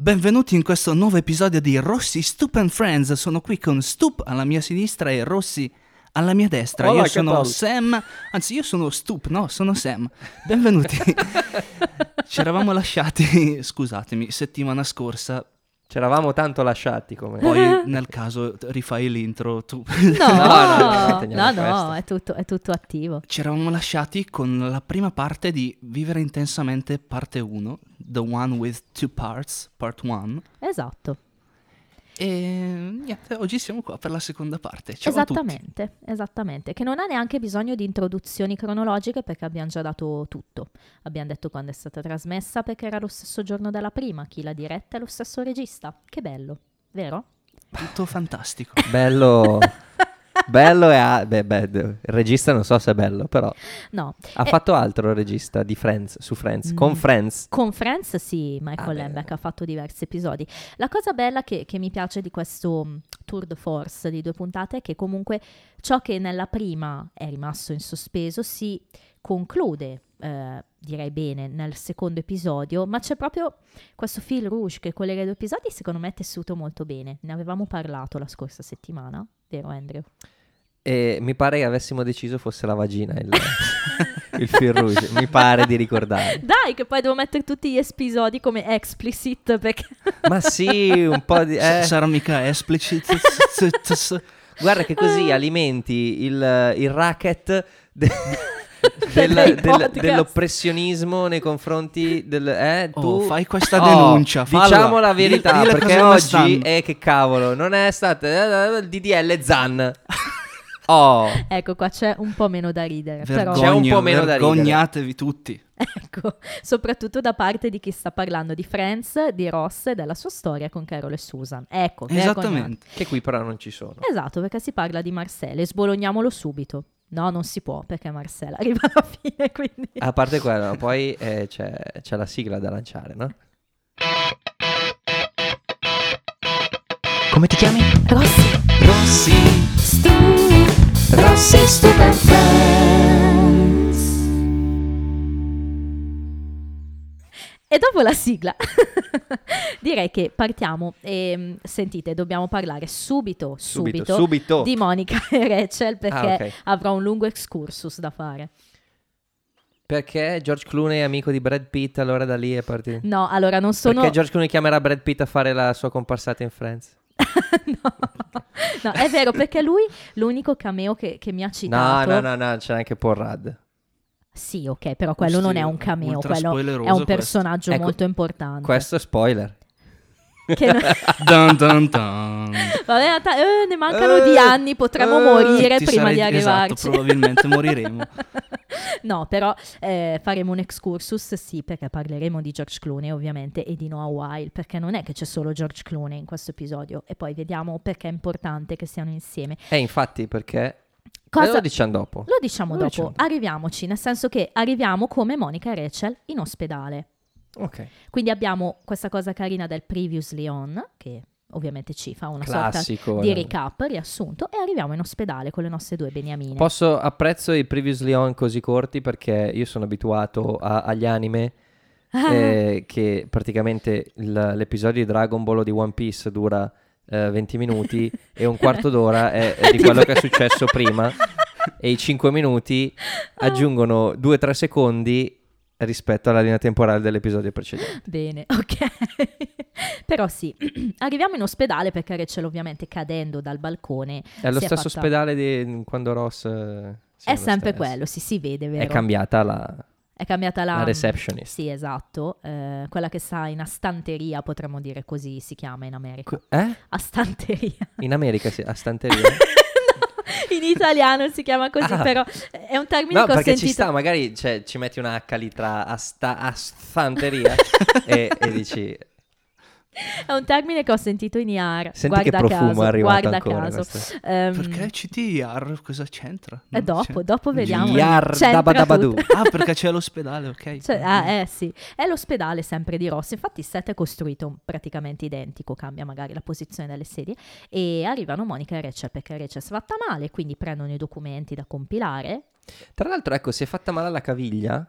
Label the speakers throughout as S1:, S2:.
S1: Benvenuti in questo nuovo episodio di Rossi Stoop and Friends. Sono qui con Stoop alla mia sinistra e Rossi alla mia destra.
S2: Hola,
S1: io sono
S2: tal?
S1: Sam, anzi io sono Stoop, no, sono Sam. Benvenuti. Ci eravamo lasciati, scusatemi, settimana scorsa.
S2: Ci eravamo tanto lasciati come...
S1: Poi nel caso rifai l'intro tu.
S3: No,
S2: no,
S3: no, no,
S2: questo.
S3: è, tutto, è tutto attivo.
S1: Ci eravamo lasciati con la prima parte di Vivere intensamente, parte 1, The One with Two Parts, part 1.
S3: Esatto,
S1: E niente, oggi siamo qua per la seconda parte. Ciao a tutti.
S3: esattamente, esattamente. Che non ha neanche bisogno di introduzioni cronologiche perché abbiamo già dato tutto. Abbiamo detto quando è stata trasmessa perché era lo stesso giorno della prima, chi l'ha diretta è lo stesso regista. Che bello, vero?
S1: Tutto fantastico.
S2: Bello... bello e... ha- Beh, beh, il regista non so se è bello, però...
S3: No,
S2: Ha
S3: Eh,
S2: fatto altro il regista di Friends, su Friends,
S3: Mm.
S2: con Friends.
S3: Con Friends sì, Michael
S2: Ah.
S3: Lembeck ha fatto diversi episodi. La cosa bella che, che mi piace di questo mm, tour de force di due puntate è che comunque ciò che nella prima è rimasto in sospeso si conclude, eh, direi bene, nel secondo episodio, ma c'è proprio questo fil rouge che collega i due episodi secondo me è tessuto molto bene. Ne avevamo parlato la scorsa settimana, vero Andrew?
S2: E mi pare che avessimo deciso fosse la vagina il, il fil rouge. Mi pare di ricordare.
S3: Dai, che poi devo mettere tutti gli episodi come explicit perché...
S2: Ma sì, un po' di... eh.
S1: Sarà mica esplicit.
S2: Guarda che così alimenti il, il racket de- del- del- dell'oppressionismo nei confronti del... Eh, tu...
S1: Oh, fai questa
S2: Oh,
S1: denuncia. falla.
S2: diciamo la verità,
S1: dille
S2: perché oggi è che cavolo, non è stato eh, il DDL Zan. Oh,
S3: Ecco, qua c'è un po' meno da ridere, però...
S2: C'è un po' meno da ridere.
S1: Vergognatevi tutti.
S3: Ecco, soprattutto da parte di chi sta parlando di Friends, di Ross e della sua storia con Carol e Susan. Ecco, vergognate.
S1: Esattamente.
S2: che qui però non ci sono.
S3: Esatto, perché si parla di Marcella e sbologniamolo subito. No, non si può perché Marcella arriva alla fine, quindi...
S2: A parte quello, poi eh, c'è, c'è la sigla da lanciare, no? Come ti chiami?
S3: Rossi,
S1: Rossi.
S3: Stu, Rossi, Stupid E dopo la sigla, direi che partiamo e mm, sentite, dobbiamo parlare subito, subito,
S2: Subito, subito.
S3: di Monica e Rachel perché
S2: Ah, ok.
S3: avrò un lungo excursus da fare.
S2: Perché George Clooney è amico di Brad Pitt, allora da lì è partito.
S3: No, allora non sono...
S2: Perché George Clooney chiamerà Brad Pitt a fare la sua comparsata in Friends?
S3: no. No, è vero, perché lui l'unico cameo che, che mi ha
S2: No,
S3: citato...
S2: no, no, no, c'è anche Paul Rudd.
S3: Sì, ok, però quello non è un cameo, quello è un
S1: questo.
S3: personaggio
S2: Ecco,
S3: molto importante.
S2: Questo è spoiler.
S3: Che non-
S1: Dun dun dun.
S3: Vabbè, ta- eh, ne mancano
S2: Eh,
S3: di anni, potremmo
S2: eh,
S3: morire prima
S1: sarei-
S3: di arrivarci.
S1: Esatto, probabilmente moriremo.
S3: no, però eh, faremo un excursus, sì, perché parleremo di George Clooney ovviamente e di Noah Wild, perché non è che c'è solo George Clooney in questo episodio e poi vediamo perché è importante che siano insieme.
S2: Eh, infatti, perché...
S3: Cosa-
S2: lo diciamo dopo.
S3: Lo diciamo
S2: Lo
S3: dopo,
S2: diciamo
S3: arriviamoci, nel senso che arriviamo come Monica e Rachel in ospedale.
S2: Ok.
S3: Quindi abbiamo questa cosa carina del Previously On, che ovviamente ci fa una sorta
S2: Classico.
S3: di
S2: eh.
S3: recap, riassunto, e arriviamo in ospedale con le nostre due beniamine.
S2: Posso apprezzo i previously on così corti perché io sono abituato a- agli anime eh, che praticamente il- l'episodio di Dragon Ball o di One Piece dura eh, 20 minuti e un quarto d'ora è, è di quello che è successo prima e i 5 minuti aggiungono 2-3 secondi rispetto alla linea temporale dell'episodio precedente.
S3: Bene, ok. Però sì, arriviamo in ospedale perché Rachel ovviamente cadendo dal balcone
S2: È lo stesso
S3: fatta-
S2: ospedale di quando Ross... eh, sì,
S3: È sempre
S2: stesso.
S3: quello, sì, si vede, vero?
S2: È cambiata la,
S3: È cambiata la...
S2: la receptionist.
S3: Sì, esatto. eh, quella che sta in astanteria, potremmo dire così si chiama in America.
S2: Eh?
S3: Astanteria.
S2: In America sì, a stanteria.
S3: in italiano si chiama così,
S2: Ah.
S3: però è un termine
S2: No,
S3: che ho
S2: perché
S3: sentito.
S2: ci sta, magari cioè, ci metti una H lì tra asta- astanteria e, e dici...
S3: È un termine che ho sentito in IAR.
S2: Senti che
S3: guarda
S2: profumo
S3: caso,
S2: è arrivato
S3: guarda
S2: ancora
S3: caso. Ehm,
S1: Perché CTR cosa c'entra?
S3: E
S1: Non
S3: dopo,
S1: c'è-
S3: dopo vediamo. C'entra
S2: dabadabadu.
S1: Ah, perché c'è l'ospedale, ok.
S3: Cioè, ah, eh sì, è l'ospedale sempre di Ross. Infatti, il set è costruito praticamente identico, cambia magari la posizione delle sedie. E arrivano Monica e Rachel perché Rachel si è fatta male, quindi prendono i documenti da compilare.
S2: Tra l'altro, ecco, si è fatta male alla caviglia,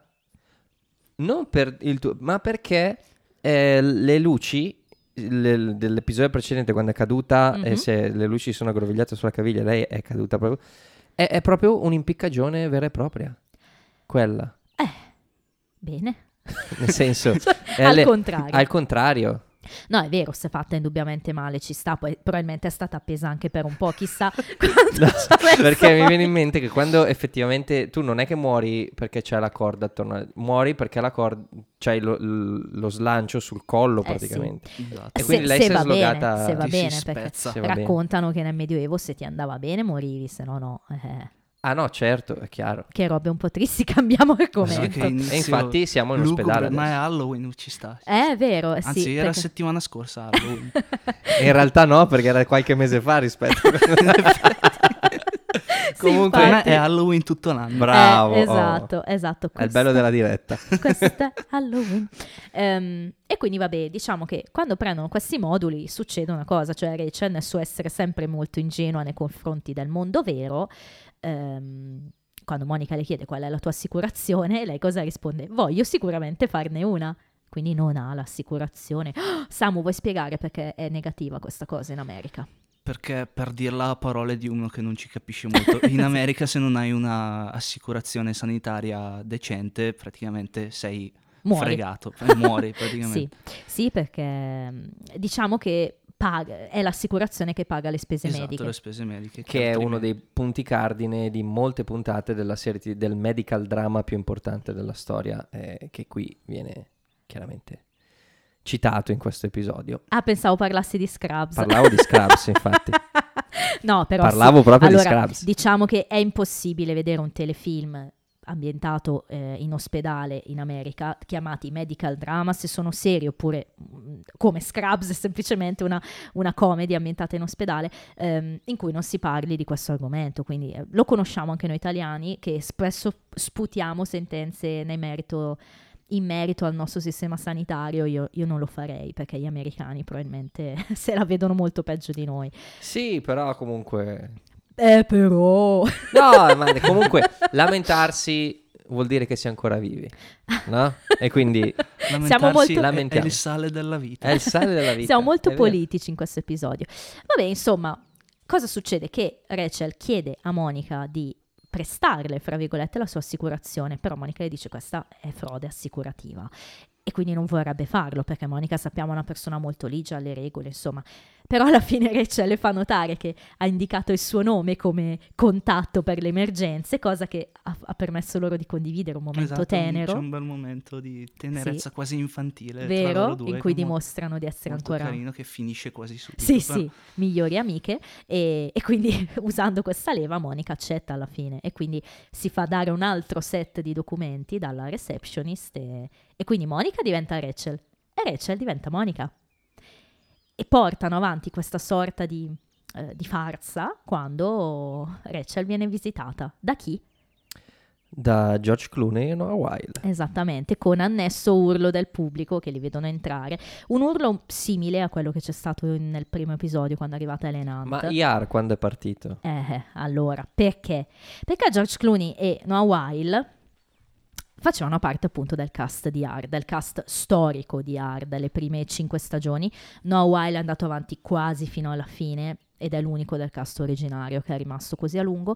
S2: non per il tuo, ma perché eh, le luci le- dell'episodio precedente quando è caduta
S3: Mhm.
S2: e se le luci sono aggrovigliate sulla caviglia, lei è caduta proprio. È, è proprio un'impiccagione vera e propria. Quella.
S3: Bene.
S2: Nel senso, è
S3: al
S2: le-
S3: contrario.
S2: al contrario.
S3: No, è vero, si è fatta indubbiamente male, ci sta, poi probabilmente è stata appesa anche per un po', chissà quanto
S2: No,
S3: ci ha messo.
S2: Perché mi viene in mente che quando effettivamente tu non è che muori perché c'è la corda attorno, a- muori perché la corda c'hai lo, lo slancio sul collo
S3: Eh,
S2: praticamente.
S1: Esatto.
S2: E quindi lei
S3: se
S2: si è
S3: va
S2: slogata-
S3: bene, se va bene, perché
S2: Se va bene.
S3: raccontano che nel Medioevo se ti andava bene morivi, se no no. Eh,
S2: Ah no, certo, è chiaro.
S3: che robe un po' tristi, cambiamo argomento.
S1: Sì, che
S2: E infatti siamo in
S1: lugubre,
S2: ospedale.
S1: Ma è
S2: adesso.
S1: Halloween, ci sta.
S3: Eh, È vero, eh,
S1: Anzi,
S3: sì.
S1: era
S3: perché-
S1: settimana scorsa Halloween.
S2: In realtà no, perché era qualche mese fa rispetto
S3: Sì,
S2: Comunque
S3: infatti.
S1: è Halloween tutto l'anno.
S2: Bravo.
S3: Eh,
S2: oh.
S3: esatto, esatto.
S2: È il bello della diretta.
S3: Questo è Halloween. Ehm, e quindi vabbè, diciamo che quando prendono questi moduli succede una cosa, cioè Rachel nel suo essere sempre molto ingenua nei confronti del mondo vero, ehm, quando Monica le chiede qual è la tua assicurazione, lei cosa risponde? Voglio sicuramente farne una. Quindi non ha l'assicurazione. Ah, Samu, vuoi spiegare perché è negativa questa cosa in America?
S1: Perché per dirla a parole di uno che non ci capisce molto, in America se non hai una assicurazione sanitaria decente, praticamente sei
S3: Muori.
S1: fregato, e muori praticamente.
S3: Sì, sì, perché mm, diciamo che paga- è l'assicurazione che paga le spese
S1: Esatto,
S3: mediche.
S1: le spese mediche.
S2: Che è
S1: altrimenti-
S2: uno dei punti cardine di molte puntate della serie del medical drama più importante della storia, eh, che qui viene chiaramente citato in questo episodio.
S3: Ah, pensavo parlassi di Scrubs.
S2: Parlavo di Scrubs, infatti.
S3: no, però
S2: Parlavo
S3: sì.
S2: proprio di
S3: Allora,
S2: Scrubs.
S3: Diciamo che è impossibile vedere un telefilm ambientato eh, in ospedale in America chiamati medical drama se sono seri oppure mm, come Scrubs semplicemente una, una comedy ambientata in ospedale ehm, in cui non si parli di questo argomento. Quindi eh, lo conosciamo anche noi italiani che spesso sputiamo sentenze merito in merito al nostro sistema sanitario. Io, io non lo farei perché gli americani probabilmente se la vedono molto peggio di noi.
S2: Sì, però comunque...
S3: eh però
S2: No, ma comunque lamentarsi vuol dire che si è ancora vivi, no? E quindi
S1: Lamentarsi
S3: molto-
S1: è- è
S2: Lamentiamo.
S1: il sale della vita.
S2: è il sale della vita.
S3: Siamo molto
S2: è vero.
S3: politici in questo episodio. Vabbè, insomma, cosa succede? Che Rachel chiede a Monica di prestarle, fra virgolette, la sua assicurazione, però Monica le dice questa è frode assicurativa e quindi non vorrebbe farlo perché Monica sappiamo è una persona molto ligia alle regole, insomma. Però alla fine Rachel le fa notare che ha indicato il suo nome come contatto per le emergenze, cosa che ha, ha permesso loro di condividere un momento
S1: Esatto,
S3: tenero.
S1: C'è un bel momento di tenerezza
S3: Sì.
S1: quasi infantile.
S3: Vero,
S1: due,
S3: in cui dimostrano di essere ancora
S1: carino che finisce quasi subito.
S3: Sì,
S1: però-
S3: sì, migliori amiche e, e quindi usando questa leva Monica accetta alla fine e quindi si fa dare un altro set di documenti dalla receptionist e, e quindi Monica diventa Rachel e Rachel diventa Monica. E portano avanti questa sorta di, eh, di farsa quando Rachel viene visitata. Da chi?
S2: Da George Clooney e Noah Wild.
S3: Esattamente, con annesso urlo del pubblico che li vedono entrare. Un urlo simile a quello che c'è stato in- nel primo episodio quando è arrivata Elena Hunt.
S2: Ma Iar quando è partito?
S3: Eh, eh, allora, perché? Perché George Clooney e Noah Weil facevano parte appunto del cast di Hard, del cast storico di Hard, le prime cinque stagioni. Noah Weil è andato avanti quasi fino alla fine ed è l'unico del cast originario che è rimasto così a lungo.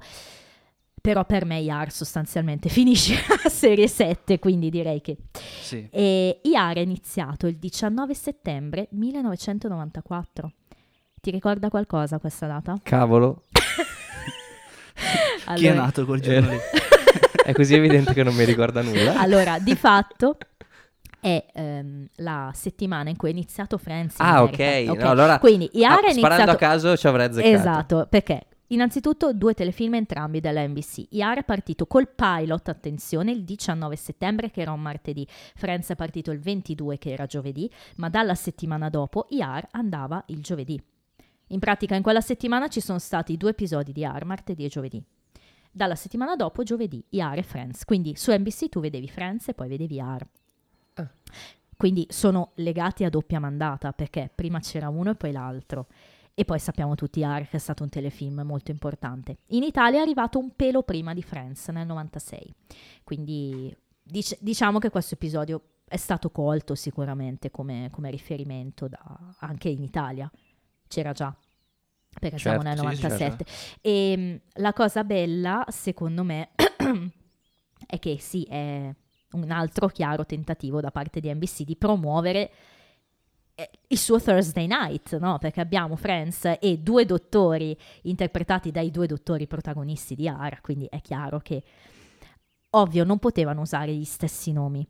S3: Però per me IAR sostanzialmente finisce a serie 7, quindi direi che...
S1: Sì.
S3: E IAR è iniziato il 19 settembre 1994. Ti ricorda qualcosa questa data?
S2: Cavolo,
S1: Chi è
S3: Allora-
S1: nato quel giorno lì?
S2: è così evidente che non mi ricorda nulla.
S3: Allora, di fatto è ehm, la settimana in cui è iniziato Friends. in
S2: Ah, ok.
S3: America,
S2: No, allora,
S3: Quindi IAR
S2: Ah,
S3: è
S2: sparando
S3: iniziato...
S2: a caso ci avrei azzeccato.
S3: Esatto, perché innanzitutto due telefilm entrambi della NBC. IAR è partito col pilot, attenzione, il 19 settembre che era un martedì. Friends è partito il 22 che era giovedì, ma dalla settimana dopo IAR andava il giovedì. In pratica in quella settimana ci sono stati due episodi di IAR, martedì e giovedì. Dalla settimana dopo, giovedì, IAR e Friends. Quindi su NBC tu vedevi Friends e poi vedevi IAR.
S2: Ah.
S3: Quindi sono legati a doppia mandata perché prima c'era uno e poi l'altro. E poi sappiamo tutti Ark è stato un telefilm molto importante. In Italia è arrivato un pelo prima di Friends nel 96. Quindi dic- diciamo che questo episodio è stato colto sicuramente come, come riferimento da, anche in Italia. C'era già perché siamo
S2: Certo,
S3: nel
S1: sì, sì,
S3: 97. E mh, la cosa bella, secondo me, è che sì, è un altro chiaro tentativo da parte di NBC di promuovere eh, il suo Thursday night, no? Perché abbiamo Friends e due dottori interpretati dai due dottori protagonisti di Ara, quindi è chiaro che ovvio non potevano usare gli stessi nomi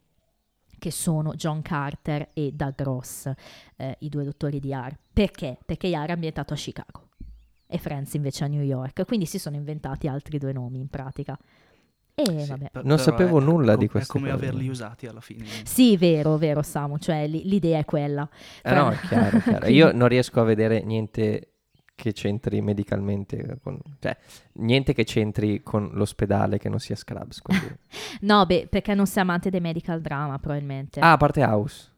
S3: che sono John Carter e Doug Ross, eh, i due dottori di AR. Perché? Perché AR è ambientato a Chicago e Friends invece a New York, quindi si sono inventati altri due nomi in pratica. E
S1: Sì,
S3: vabbè.
S1: per-
S2: Non sapevo
S1: è-
S2: nulla
S1: è
S2: di
S1: com-
S2: queste
S1: È come
S2: cose.
S1: averli usati alla fine.
S3: Sì, vero, vero Samu, cioè li- l'idea è quella.
S2: Eh no, è chiaro, chiaro.
S3: Quindi-
S2: Io non riesco a vedere niente che c'entri medicalmente, con, cioè niente che c'entri con l'ospedale che non sia Scrubs. quindi-
S3: No, beh, perché non sei amante dei medical drama, probabilmente.
S2: ah, a parte House.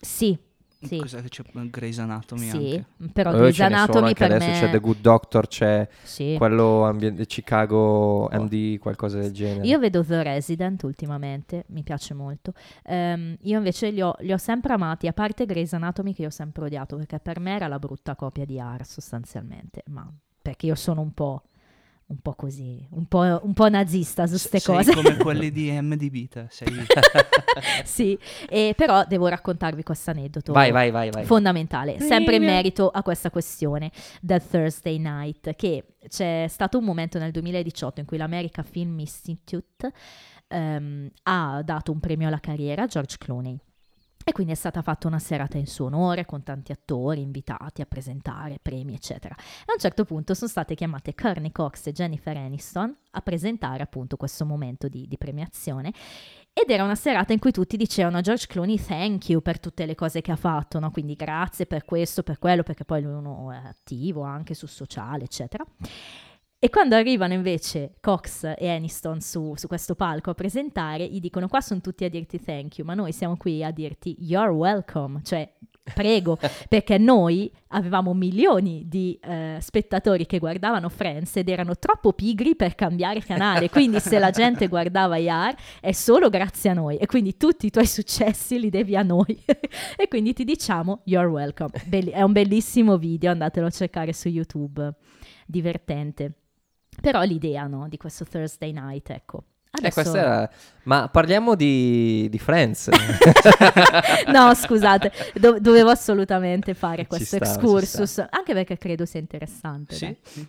S3: Sì, sì.
S1: Cos'è che c'è Grey's Anatomy
S3: Sì,
S1: anche?
S3: però
S2: Eh,
S3: Grey's Anatomy
S2: anche
S3: per
S2: adesso
S3: me...
S2: c'è The Good Doctor, c'è
S3: sì.
S2: quello ambien- Chicago MD, qualcosa del genere.
S3: Io vedo The Resident ultimamente, mi piace molto. Ehm, io invece li ho, li ho sempre amati, a parte Grey's Anatomy che io ho sempre odiato, perché per me era la brutta copia di R sostanzialmente, ma perché io sono un po', un po' così, un po', un po' nazista su queste cose.
S1: come quelli di MDB, te. Sei...
S3: sì, e però devo raccontarvi questo aneddoto.
S2: Vai, vai, vai, vai.
S3: fondamentale, sempre in merito a questa questione del Thursday Night, che c'è stato un momento nel 2018 in cui l'America Film Institute ehm, ha dato un premio alla carriera a George Clooney. E quindi è stata fatta una serata in suo onore con tanti attori invitati a presentare premi, eccetera. E a un certo punto sono state chiamate Courtney Cox e Jennifer Aniston a presentare appunto questo momento di, di premiazione. Ed era una serata in cui tutti dicevano a George Clooney thank you per tutte le cose che ha fatto, no? quindi grazie per questo, per quello, perché poi lui è attivo anche sul sociale, eccetera. E quando arrivano invece Cox e Aniston su, su questo palco a presentare, gli dicono qua sono tutti a dirti thank you, ma noi siamo qui a dirti you're welcome, cioè prego, perché noi avevamo milioni di eh, spettatori che guardavano Friends ed erano troppo pigri per cambiare canale, quindi se la gente guardava Yar è solo grazie a noi e quindi tutti i tuoi successi li devi a noi e quindi ti diciamo you're welcome. Belli- è un bellissimo video, andatelo a cercare su YouTube, divertente. Però l'idea no, di questo Thursday night, ecco.
S2: Eh,
S3: Adesso...
S2: questa era... Ma parliamo di, di Friends.
S3: no, scusate, do- dovevo assolutamente fare
S2: Ci
S3: questo
S2: stava,
S3: excursus, anche perché credo sia interessante.
S1: Sì, sì.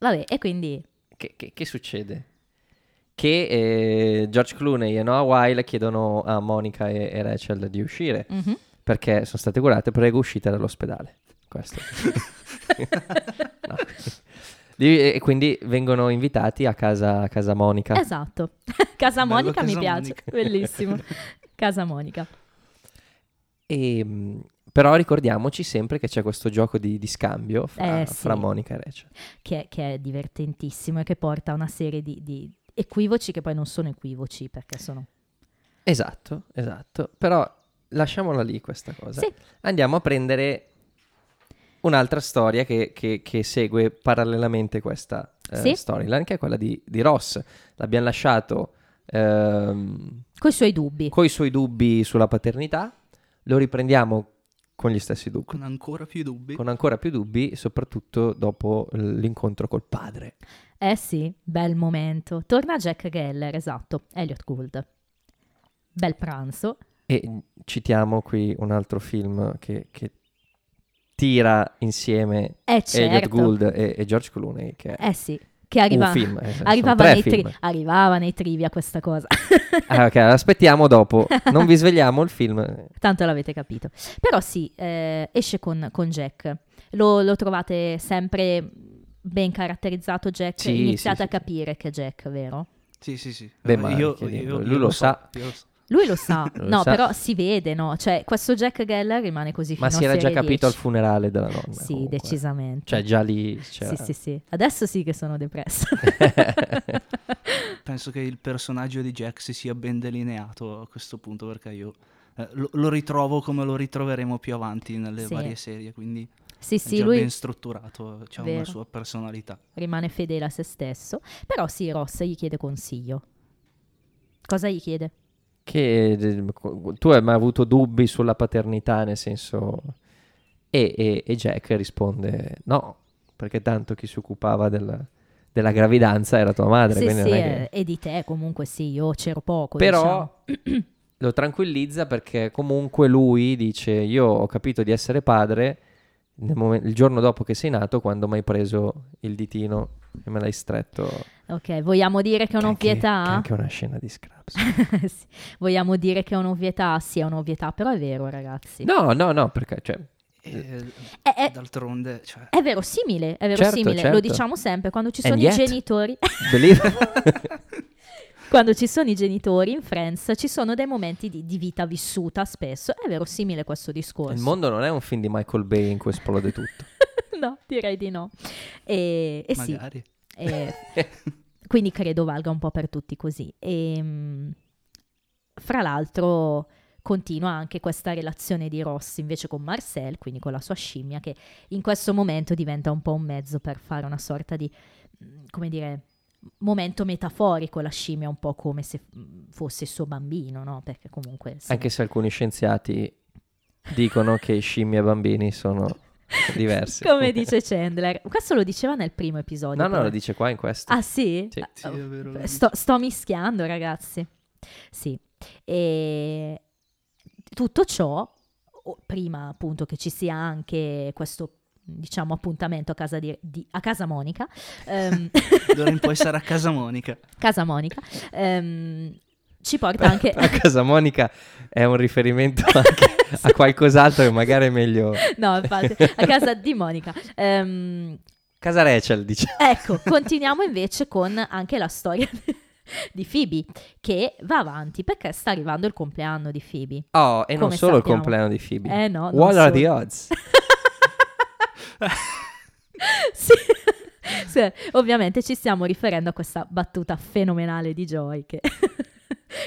S3: Vabbè, e quindi
S2: che, che- che succede? Che eh, George Clooney e Noah Weil chiedono a Monica e, e Rachel di uscire
S3: mhm.
S2: perché sono state curate, prego uscite dall'ospedale. Questo. No. E quindi vengono invitati a casa, a casa Monica.
S3: esatto. Casa
S1: Bello
S3: Monica mi
S1: Casa
S3: piace,
S1: Monica.
S3: bellissimo. Casa Monica.
S2: E, mh, però ricordiamoci sempre che c'è questo gioco di, di scambio fra,
S3: Eh, sì.
S2: fra Monica e Rachel.
S3: che, che è divertentissimo e che porta a una serie di, di equivoci che poi non sono equivoci perché sono...
S2: Esatto, esatto. Però lasciamola lì questa cosa.
S3: Sì.
S2: Andiamo a prendere un'altra storia che, che- che segue parallelamente questa eh,
S3: Sì.
S2: storyline, che è quella di, di Ross. L'abbiamo lasciato ehm,
S3: Con i suoi dubbi.
S2: con i suoi dubbi sulla paternità, lo riprendiamo con gli stessi dubbi,
S1: Con ancora più dubbi.
S2: con ancora più dubbi, soprattutto dopo l'incontro col padre.
S3: Eh sì, bel momento. Torna Jack Geller, esatto, Elliot Gould. Bel pranzo.
S2: E citiamo qui un altro film che, che tira insieme
S3: Eh
S2: Elliot
S3: certo.
S2: Gould e, e George Clooney, che è
S3: Eh sì, che arriva,
S2: un film. eh,
S3: arrivava, nei tri- arrivava nei trivia questa cosa.
S2: Ah, ok, aspettiamo dopo. Non vi svegliamo il film.
S3: Tanto l'avete capito. Però sì, eh, esce con, con Jack. Lo, lo trovate sempre ben caratterizzato Jack?
S2: Sì,
S3: Iniziate
S2: sì,
S3: a
S2: sì,
S3: capire che è Jack, vero?
S1: Sì, sì, sì.
S2: Beh,
S1: Eh,
S2: ma
S1: io,
S2: chiediamo,
S1: io-
S2: lui
S1: io
S2: lo
S1: so,
S2: sa.
S1: io lo so.
S3: Lui lo sa,
S2: Lo
S3: no,
S2: sa.
S3: però si vede, no? Cioè, questo Jack Geller rimane così fino
S2: Ma si
S3: a
S2: era già capito al
S3: 10.
S2: funerale della nonna.
S3: Sì,
S2: comunque.
S3: decisamente.
S2: Cioè, già lì c'era...
S3: Sì, sì, sì. Adesso sì che sono depressa.
S1: Penso che il personaggio di Jack si sia ben delineato a questo punto perché io eh, lo, lo ritrovo come lo ritroveremo più avanti nelle
S3: Sì.
S1: varie serie, quindi
S3: sì,
S1: è
S3: sì,
S1: già
S3: lui
S1: ben strutturato, ha una sua personalità.
S3: rimane fedele a se stesso. Però sì, Ross gli chiede consiglio. Cosa gli chiede?
S2: Che eh, tu hai mai avuto dubbi sulla paternità, nel senso... E, e- e Jack risponde no, perché tanto chi si occupava della, della gravidanza era tua madre.
S3: sì, sì,
S2: non è che-
S3: eh, e di te comunque sì, io c'ero poco.
S2: Però
S3: diciamo.
S2: lo tranquillizza perché comunque lui dice io ho capito di essere padre nel momen- il giorno dopo che sei nato quando mi hai preso il ditino e me l'hai stretto.
S3: Ok, vogliamo dire che è
S2: Che anche-
S3: un'ovvietà?
S2: che è anche una scena di Scraps.
S3: Sì. Vogliamo dire che è un'ovvietà? Sì, è un'ovvietà, però è vero, ragazzi.
S2: No, no, no, perché cioè,
S1: E,
S3: È, è-
S1: d'altronde, cioè,
S3: è verosimile, è
S2: Certo,
S3: verosimile.
S2: certo.
S3: Lo diciamo sempre quando ci sono
S2: And
S3: i
S2: yet-
S3: genitori. quando ci sono i genitori in Friends ci sono dei momenti di, di vita vissuta spesso. È verosimile questo discorso.
S2: il mondo non è un film di Michael Bay in cui esplode tutto.
S3: no, direi di no. E, e sì,
S1: magari.
S3: e- quindi credo valga un po' per tutti così. E, mm, fra l'altro continua anche questa relazione di Ross invece con Marcel, quindi con la sua scimmia, che in questo momento diventa un po' un mezzo per fare una sorta di, come dire, momento metaforico la scimmia, un po' come se fosse il suo bambino, no? Perché comunque... sì.
S2: Anche se alcuni scienziati dicono che scimmie e bambini sono diversi.
S3: Come dice Chandler. Questo lo diceva nel primo episodio.
S2: No, no,
S3: però.
S2: lo dice qua in questo.
S3: Ah sì?
S2: Sì.
S3: Ah,
S1: Sì, è vero,
S3: Sto, sto mischiando, ragazzi. Sì. E tutto ciò, prima appunto che ci sia anche questo diciamo appuntamento a casa, di, di- a casa Monica, ehm,
S1: D'ora in poi sarà casa Monica.
S3: casa Monica, ehm, ci porta anche...
S2: A casa Monica è un riferimento anche a qualcos'altro che magari è meglio.
S3: no, infatti, a casa di Monica. Ehm,
S2: Casa Rachel, dice.
S3: Ecco, continuiamo invece con anche la storia di Phoebe, che va avanti perché sta arrivando il compleanno di Phoebe.
S2: Oh, e non solo
S3: sappiamo.
S2: il compleanno di Phoebe.
S3: Eh no,
S2: What are
S3: solo.
S2: the odds?
S3: Sì. Sì, ovviamente ci stiamo riferendo a questa battuta fenomenale di Joy che,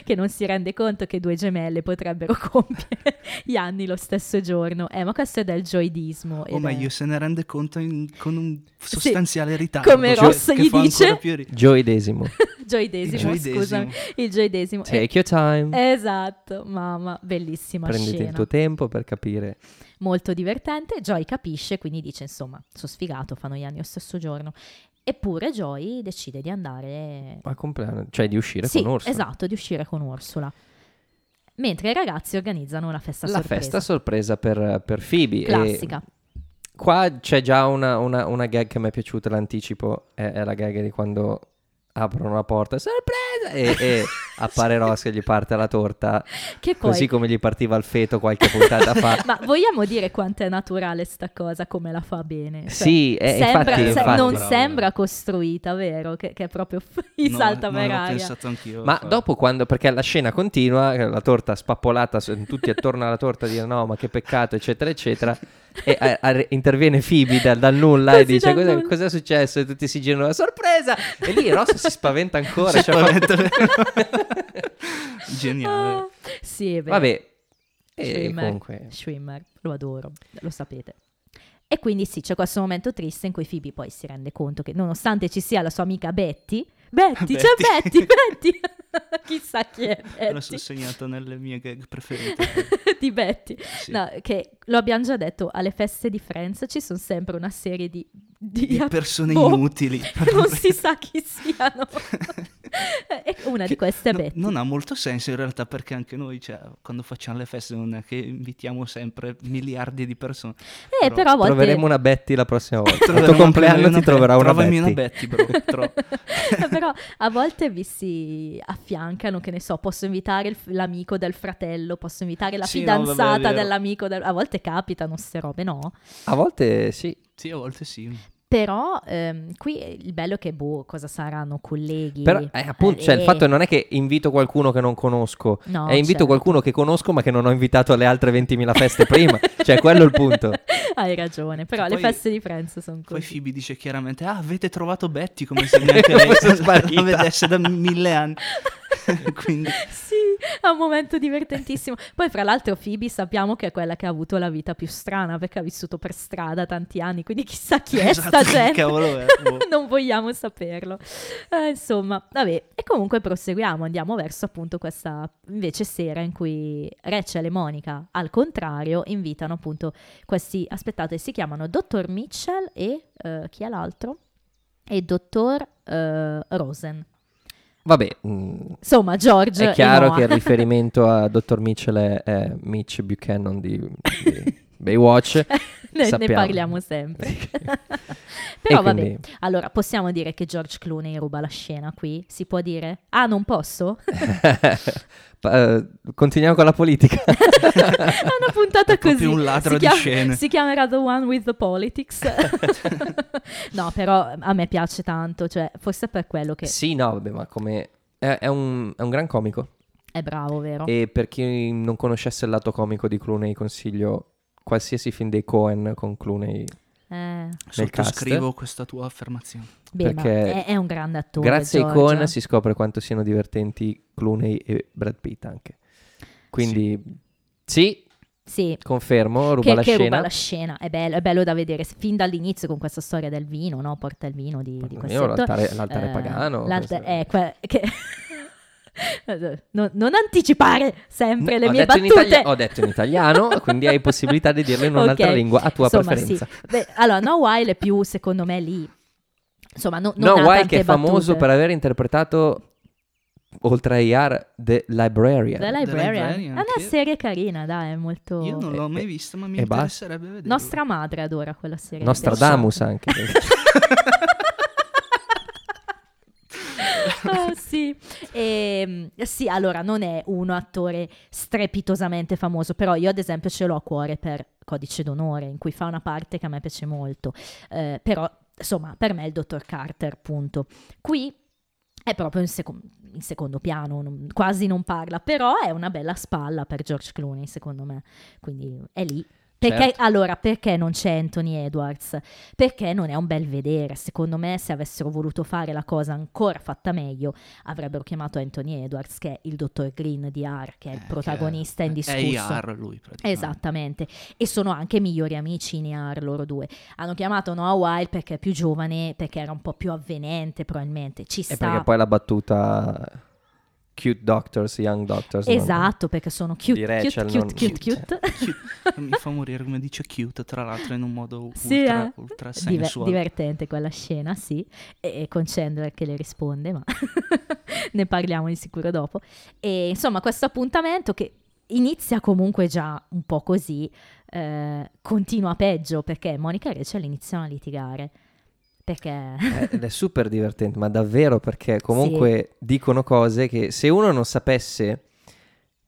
S3: che non si rende conto che due gemelle potrebbero compiere gli anni lo stesso giorno. Eh, ma questo è del joydismo.
S1: O
S3: ed è-
S1: meglio, se ne rende conto in- con un sostanziale ritardo.
S3: come
S1: cioè,
S3: Ross gli dice.
S1: ancora più ri-
S2: Gioidesimo.
S3: Joydesimo,
S1: Il
S3: scusami.
S1: gioidesimo.
S3: Il joydesimo. Eh,
S2: Take your time.
S3: Esatto, mamma, bellissima
S2: Prenditi
S3: scena.
S2: il tuo tempo per capire.
S3: molto divertente. Joy capisce, quindi dice: Insomma, sono sfigato, fanno gli anni lo stesso giorno. Eppure Joy decide di andare.
S2: Al compleanno, cioè di uscire
S3: Sì,
S2: con Ursula.
S3: esatto, di uscire con Ursula. Mentre i ragazzi organizzano la festa
S2: La
S3: sorpresa.
S2: festa sorpresa per, per Phoebe. e
S3: classica.
S2: qua c'è già una, una- una gag che mi è piaciuta, l'anticipo, è, è la gag di quando aprono la porta, sorpresa! E, e appare Ross che gli parte la torta,
S3: Che poi.
S2: così come gli partiva il feto qualche puntata fa.
S3: Ma vogliamo dire quanto è naturale sta cosa, come la fa bene? Cioè,
S2: Sì, eh,
S3: sembra-
S2: infatti,
S3: se-
S2: infatti.
S3: non
S1: Bravo.
S3: sembra costruita, vero? Che, che è proprio gli
S1: No,
S3: salta per
S1: l'ho
S3: aria.
S1: pensato anch'io.
S2: Ma
S1: fa-
S2: dopo quando, perché la scena continua, la torta spappolata, tutti attorno alla torta a dire no, ma che peccato, eccetera, eccetera. E a- a- interviene Phoebe dal, dal nulla e
S3: Così
S2: dice
S3: dal
S2: "Cos'è-
S3: nulla."
S2: cos'è successo? E tutti si girano, sorpresa! E lì Ross si spaventa ancora.
S1: Si
S2: cioè, fa-
S1: spaventa. Geniale.
S3: Ah, sì.
S2: Vabbè, e
S3: Schwimmer.
S2: comunque...
S3: Schwimmer, lo adoro, lo sapete. E quindi sì, c'è questo momento triste in cui Phoebe poi si rende conto che nonostante ci sia la sua amica Betty, Betty, c'è Betty, Betty, chissà chi è
S1: la
S3: Betty,
S1: sono segnato nelle mie gag preferite.
S3: di Betty.
S1: Sì.
S3: No, che lo abbiamo già detto, alle feste di Friends ci sono sempre una serie di... di,
S1: Di persone
S3: boh,
S1: inutili.
S3: non si sa chi siano. e una di
S1: Che
S3: queste è
S1: no-
S3: Betty.
S1: non ha molto senso in realtà perché anche noi, cioè, quando facciamo le feste non è che invitiamo sempre miliardi di persone.
S3: eh, però a volte...
S2: Troveremo una Betty la prossima volta. Al tuo compleanno ti troverà una Betty.
S1: una Betty, bro. tro-
S3: Però a volte vi si affiancano, che ne so, posso invitare il- l'amico del fratello, posso invitare la
S1: Sì, no, vabbè,
S3: fidanzata dell'amico del... A volte capitano queste robe, no?
S2: A volte sì.
S1: Sì, a volte sì.
S3: Però ehm, qui il bello è che, boh, cosa saranno colleghi?
S2: Però eh, appunto, cioè, il
S3: Eh,
S2: fatto non è che invito qualcuno che non conosco,
S3: no,
S2: è invito
S3: certo.
S2: qualcuno che conosco ma che non ho invitato alle altre 20.000 feste prima. Cioè, quello è il punto.
S3: Hai ragione, però
S1: Che
S3: le
S1: poi-
S3: feste di Friends sono
S1: Poi
S3: così.
S1: Phoebe dice chiaramente, ah, avete trovato Betty come se neanche lei
S2: sparita.
S1: vedesse da mille anni. Quindi,
S3: Sì, è un momento divertentissimo. Poi, fra l'altro, Phoebe sappiamo che è quella che ha avuto la vita più strana perché ha vissuto per strada tanti anni. Quindi, chissà chi è
S1: Esatto,
S3: sta gente.
S1: è, boh.
S3: non vogliamo saperlo. Eh, insomma, vabbè. E comunque proseguiamo. Andiamo verso appunto questa invece sera in cui Rachel e Monica, al contrario, invitano appunto questi. Aspettate, si chiamano Dottor Mitchell e eh, chi è l'altro? E Dottor eh, Rosen.
S2: Vabbè, mm,
S3: Insomma, George
S2: è chiaro che il riferimento a Dr. Mitchell è, è Mitch Buchanan di, di Baywatch.
S3: ne, ne parliamo sempre. Però
S2: E
S3: vabbè,
S2: quindi-
S3: allora possiamo dire che George Clooney ruba la scena qui? Si può dire? Ah, non posso?
S2: Eh, continuiamo con la politica.
S3: È una puntata
S1: È
S3: così.
S1: un ladro
S3: si
S1: di
S3: chiama-
S1: scene.
S3: Si chiamerà The One with the Politics. no, però a me piace tanto, cioè forse per quello che
S2: sì, no, vabbè, ma come... È, è un, è un gran comico.
S3: è bravo, vero?
S2: E per chi non conoscesse il lato comico di Clooney, consiglio qualsiasi film dei Cohen con Clooney.
S3: Eh,
S1: Sottoscrivo questa tua affermazione.
S3: beh,
S2: Perché
S3: è, è un grande attore.
S2: Grazie ai. Cohen si scopre quanto siano divertenti Clooney e Brad Pitt anche. Quindi sì,
S3: Sì,
S2: confermo, ruba
S3: che,
S2: la
S3: che
S2: scena.
S3: ruba la scena. È bello, è bello da vedere fin dall'inizio con questa storia del vino, no? Porta il vino di, di questo
S2: l'altare, l'altare
S3: Eh,
S2: pagano.
S3: l'altare-
S2: questo-
S3: eh, que- che- non, non anticipare sempre le
S2: ho,
S3: mie battute.
S2: italia- ho detto in italiano, quindi hai possibilità di dirlo in un'altra
S3: Ok.
S2: lingua a tua
S3: Insomma,
S2: preferenza.
S3: sì. Beh, allora, No While è più, secondo me, lì. Insomma, no, non
S2: No,
S3: tante
S2: che è famoso
S3: battute.
S2: per aver interpretato, oltre a IR, The Librarian.
S3: The Librarian.
S1: Librarian,
S3: È una serie carina, dai, è molto...
S1: Io non l'ho mai vista, ma mi
S2: e basta.
S1: interesserebbe vederla.
S3: Nostra madre adora quella serie.
S2: Nostradamus anche.
S3: Ah, sì. Ehm, sì, allora non è un attore strepitosamente famoso, però io ad esempio ce l'ho a cuore per Codice d'onore, in cui fa una parte che a me piace molto. Eh, però, insomma, per me è il dottor Carter, punto. Qui è proprio in, seco- in secondo piano, non- quasi non parla, però è una bella spalla per George Clooney, secondo me. Quindi è lì. Perché,
S2: Certo.
S3: allora, perché non c'è Anthony Edwards? Perché non è un bel vedere. Secondo me, se avessero voluto fare la cosa ancora fatta meglio, avrebbero chiamato Anthony Edwards, che è il dottor Green di R, che è il
S1: Eh,
S3: protagonista
S1: che
S3: indiscusso.
S1: È IR lui, praticamente.
S3: Esattamente, e sono anche migliori amici in ER loro due. Hanno chiamato Noah Wild perché è più giovane, perché era un po' più avvenente probabilmente, ci
S2: E
S3: sta.
S2: perché poi la battuta cute doctors, young doctors.
S3: Esatto, perché sono cute,
S2: Rachel
S3: cute,
S2: non-
S3: cute, cute.
S1: Cute. Mi fa morire come dice cute, tra l'altro in un modo
S3: Sì,
S1: ultra,
S3: eh.
S1: ultra
S3: Diver-
S1: sensual.
S3: divertente quella scena, sì, e, e con Chandler che le risponde, ma ne parliamo di sicuro dopo. E insomma, questo appuntamento che inizia comunque già un po' così, eh, continua peggio perché Monica e Rachel iniziano a litigare. Perché
S2: Eh, Ed è super divertente, ma davvero perché comunque dicono cose che se uno non sapesse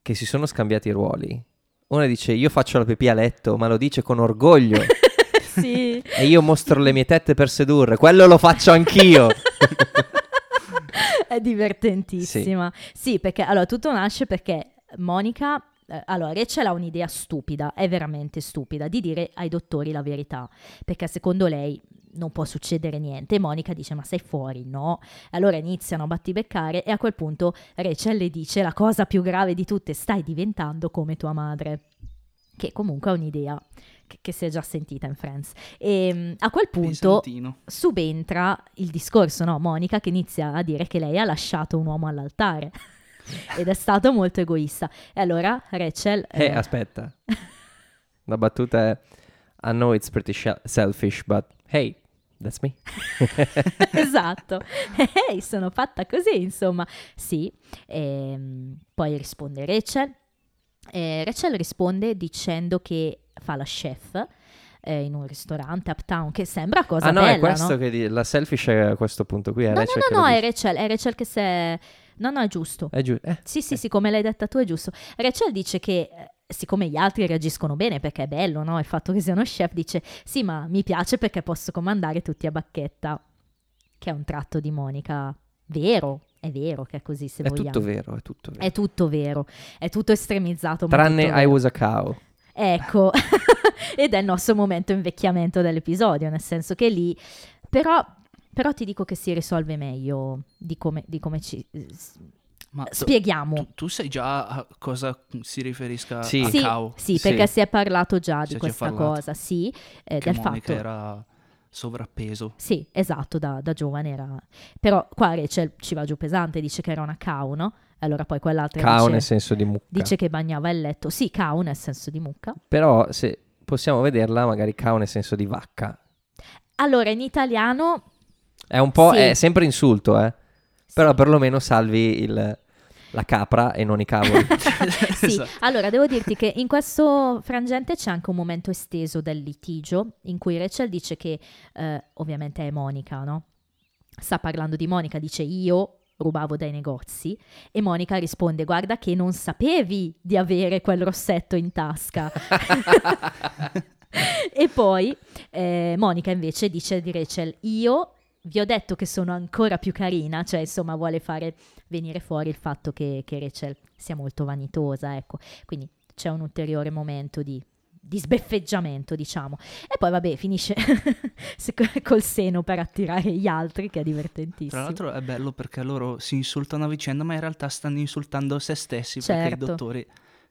S2: che si sono scambiati i ruoli, uno dice io faccio la pipì a letto, ma lo dice con orgoglio.
S3: sì,
S2: e io mostro le mie tette per sedurre, quello lo faccio anch'io.
S3: è divertentissima. Sì. perché allora tutto nasce perché Monica. eh, Allora, Rachel ha un'idea stupida, è veramente stupida, di dire ai dottori la verità, perché secondo lei non può succedere niente. E Monica dice: Ma sei fuori? No. Allora iniziano a battibeccare, e a quel punto Rachel le dice la cosa più grave di tutte: stai diventando come tua madre. Che comunque è un'idea che, che si è già sentita in Friends. E mm, a quel punto subentra il discorso, no? Monica che inizia a dire che lei ha lasciato un uomo all'altare ed è stato molto egoista. E allora Rachel...
S2: Eh,
S3: eh,
S2: aspetta. La battuta è I know it's pretty shel- selfish, but hey, that's me.
S3: esatto. Ehi, sono fatta così, insomma. Sì. Ehm, poi risponde Rachel. Eh, Rachel risponde dicendo che fa la chef eh, in un ristorante uptown, che sembra cosa
S2: ah no,
S3: bella,
S2: è questo
S3: no?
S2: che di- la selfish è a questo punto qui. È
S3: No, no,
S2: Rachel che
S3: no,
S2: lo
S3: no, è. Rachel, è Rachel che è... No, no, è giusto.
S2: È giusto. Eh,
S3: Sì, sì, sì, come l'hai detta tu è giusto. Rachel dice che, eh, siccome gli altri reagiscono bene perché è bello, no? Il fatto che sia uno chef, dice sì, ma mi piace perché posso comandare tutti a bacchetta, che è un tratto di Monica vero, è vero che è così se
S2: è
S3: vogliamo.
S2: tutto vero, è tutto vero.
S3: È tutto vero, è tutto estremizzato.
S2: Tranne
S3: tutto
S2: I was a cow.
S3: Ecco, ed è il nostro momento invecchiamento dell'episodio, nel senso che lì, però, però ti dico che si risolve meglio di come, di come ci...
S1: Ma tu-
S3: Spieghiamo.
S1: tu, tu sai già a cosa si riferisca
S2: Sì.
S1: a
S3: Sì,
S1: Cow?
S3: sì,
S2: Sì.
S3: perché si è parlato già
S1: Si
S3: di questa cosa, sì, eh,
S1: Che
S3: del
S1: Monica
S3: fatto.
S1: era sovrappeso.
S3: Sì, esatto, da, da giovane era... Però qua Rachel ci va giù pesante, dice che era una cow, no? Allora poi quell'altra
S2: Cao nel
S3: dice,
S2: senso di mucca.
S3: dice che bagnava il letto. Sì, cow nel senso di mucca.
S2: Però se possiamo vederla magari cao nel senso di vacca.
S3: Allora, in italiano...
S2: È un po',
S3: Sì.
S2: è sempre insulto, eh. Però perlomeno salvi il- la capra e non i cavoli.
S3: Sì,
S1: Esatto.
S3: allora devo dirti che in questo frangente c'è anche un momento esteso del litigio in cui Rachel dice che eh, ovviamente è Monica, no? Sta parlando di Monica, dice io rubavo dai negozi e Monica risponde guarda che non sapevi di avere quel rossetto in tasca. e poi eh, Monica invece dice di Rachel io vi ho detto che sono ancora più carina, cioè insomma vuole fare venire fuori il fatto che, che Rachel sia molto vanitosa, ecco. Quindi c'è un ulteriore momento di, di sbeffeggiamento, diciamo. E poi vabbè, finisce col seno per attirare gli altri, che è divertentissimo.
S1: Tra l'altro è bello perché loro si insultano a vicenda, ma in realtà stanno insultando se stessi perché
S3: Certo.
S1: i dottori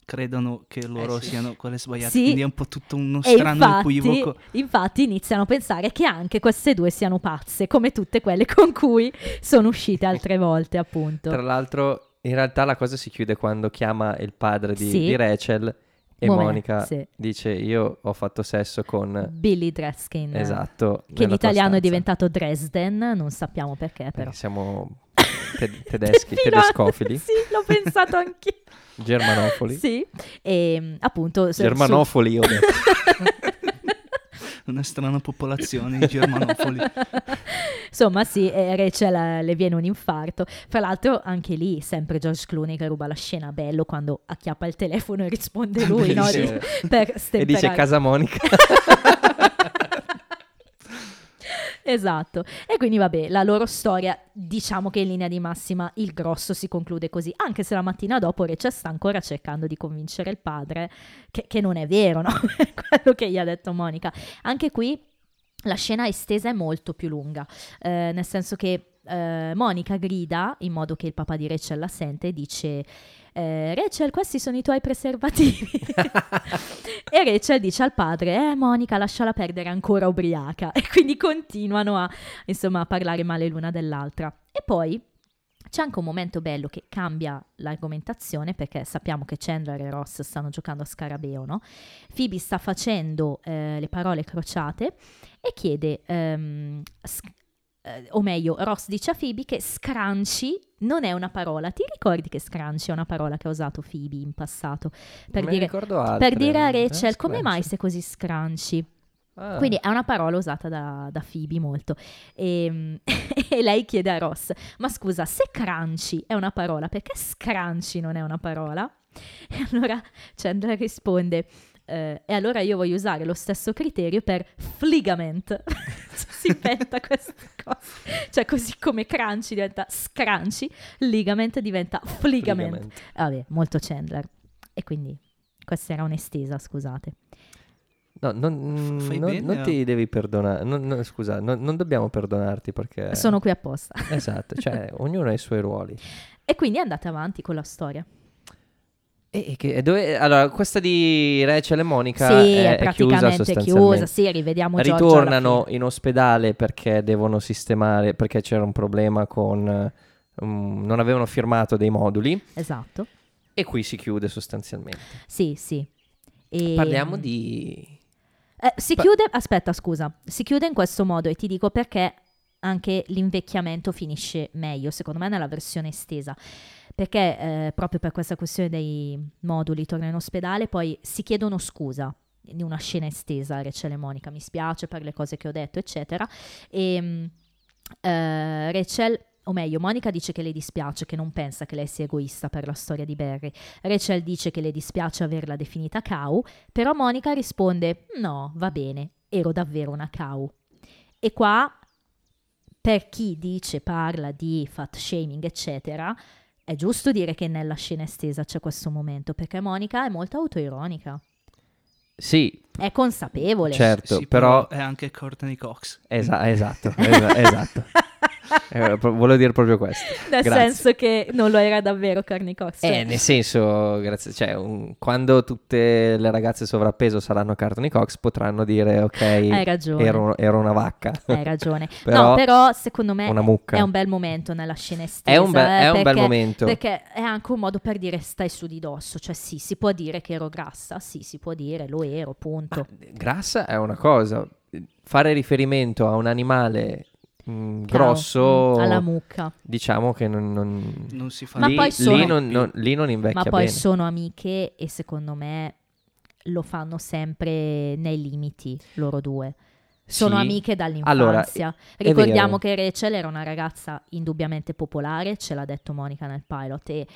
S1: credono che loro
S2: sì.
S1: siano quelle sbagliate.
S3: Sì.
S1: Quindi è un po' tutto uno
S3: E
S1: strano
S3: infatti,
S1: equivoco.
S3: infatti iniziano a pensare che anche queste due siano pazze, come tutte quelle con cui sono uscite altre volte, appunto.
S2: Tra l'altro, in realtà la cosa si chiude quando chiama il padre di,
S3: Sì.
S2: di Rachel e
S3: Momen-
S2: Monica
S3: sì.
S2: dice io ho fatto sesso con...
S3: Billy Dreskin,
S2: Esatto.
S3: che in italiano è diventato Dresden, non sappiamo perché
S2: Perché
S3: però.
S2: siamo te- tedeschi, tedescofili,
S3: sì, l'ho pensato anch'io.
S2: Germanofoli.
S3: Sì, e appunto... su-
S2: Germanofoli, ho detto.
S1: Una strana popolazione, i germanofoli.
S3: Insomma, sì, e Rachel le viene un infarto. Fra l'altro, anche lì, sempre George Clooney che ruba la scena bello quando acchiappa il telefono e risponde lui, no? Di- per
S2: e
S3: stemperare.
S2: dice Casa Monica.
S3: Esatto. E quindi, vabbè, la loro storia, diciamo che in linea di massima il grosso si conclude così, anche se la mattina dopo Rachel sta ancora cercando di convincere il padre che, che non è vero, no? Quello che gli ha detto Monica. Anche qui la scena estesa è molto più lunga, eh, nel senso che eh, Monica grida in modo che il papà di Rachel la sente e dice eh, Rachel questi sono i tuoi preservativi. E Rachel dice al padre eh Monica lasciala perdere ancora ubriaca. E quindi continuano a insomma a parlare male l'una dell'altra. E poi c'è anche un momento bello che cambia l'argomentazione perché sappiamo che Chandler e Ross stanno giocando a scarabeo, no? Phoebe sta facendo eh, le parole crociate e chiede, ehm, eh, o meglio, Ross dice a Phoebe che scrunchie non è una parola. Ti ricordi che scrunchie è una parola che ha usato Phoebe in passato? Per, dire,
S2: ricordo altre.
S3: per dire a
S2: Eh,
S3: Rachel come
S2: scrunchie.
S3: mai sei così scrunchie?
S2: Ah.
S3: Quindi è una parola usata da, da Phoebe molto. E, e lei chiede a Ross: Ma scusa, se crunchy è una parola, perché scrunchy non è una parola? E allora Chandler risponde: "Eh, E allora io voglio usare lo stesso criterio per fligament. si inventa questa cosa. Cioè, così come crunchy diventa scrunchy, ligament diventa fligament.
S2: Fligament.
S3: Vabbè, molto Chandler. E quindi questa era un'estesa, scusate.
S2: No, non,
S1: Fai
S2: non-
S1: bene
S2: non ti devi perdonare. non- non- scusa, non, non dobbiamo perdonarti perché...
S3: Sono qui apposta.
S2: Esatto, cioè ognuno ha i suoi ruoli.
S3: E quindi andate avanti con la storia.
S2: E, che- dove, allora, questa di Rachel e Monica
S3: sì,
S2: è,
S3: è,
S2: chiusa sostanzialmente.
S3: chiusa. Sì, rivediamo
S2: Ritornano in ospedale perché devono sistemare, perché c'era un problema con... um, non avevano firmato dei moduli
S3: Esatto.
S2: e qui si chiude sostanzialmente.
S3: Sì, sì. E-
S2: Parliamo di...
S3: Eh, si
S2: Pa-
S3: chiude, aspetta, scusa, si chiude in questo modo e ti dico perché anche l'invecchiamento finisce meglio, secondo me, nella versione estesa. Perché eh, proprio per questa questione dei moduli torna in ospedale, poi si chiedono scusa di una scena estesa, Rachel e Monica, mi spiace per le cose che ho detto, eccetera. E mm, eh, Rachel, o meglio, Monica dice che le dispiace, che non pensa che lei sia egoista per la storia di Barry. Rachel dice che le dispiace averla definita cow, però Monica risponde: No, va bene, ero davvero una cow. E qua, per chi dice, parla di fat shaming, eccetera, è giusto dire che nella scena estesa c'è questo momento, perché Monica è molto autoironica,
S2: Sì,
S3: è consapevole.
S2: certo,
S1: Sì,
S2: però...
S1: è anche Courtney Cox.
S2: Esa- esatto, esa- esatto. Eh, volevo dire proprio questo.
S3: Nel
S2: Grazie.
S3: senso che non lo era davvero Cox. cioè-
S2: Eh, nel senso, grazie, cioè, un- quando tutte le ragazze sovrappeso saranno Courtney Cox potranno dire ok,
S3: Hai ragione.
S2: ero, ero una vacca.
S3: Hai ragione.
S2: Però-
S3: no, però secondo me
S2: Una mucca.
S3: è un bel momento nella scena estesa.
S2: È un, be- è un bel
S3: perché-
S2: momento.
S3: Perché è anche un modo per dire stai su di dosso. Cioè sì, si può dire che ero grassa, sì, si può dire lo ero, punto.
S2: Ma grassa è una cosa, fare riferimento a un animale mm,
S3: Chiaro,
S2: grosso,
S3: mm, alla mucca.
S2: diciamo che non, non-
S1: Non si fa
S3: Ma
S2: lì,
S3: poi sono-
S2: lì non, non- lì non invecchia
S3: Ma poi
S2: bene.
S3: sono amiche e secondo me lo fanno sempre nei limiti loro due. Sono
S2: Sì.
S3: amiche dall'infanzia.
S2: Allora,
S3: Ricordiamo che Rachel era una ragazza indubbiamente popolare, ce l'ha detto Monica nel pilot, e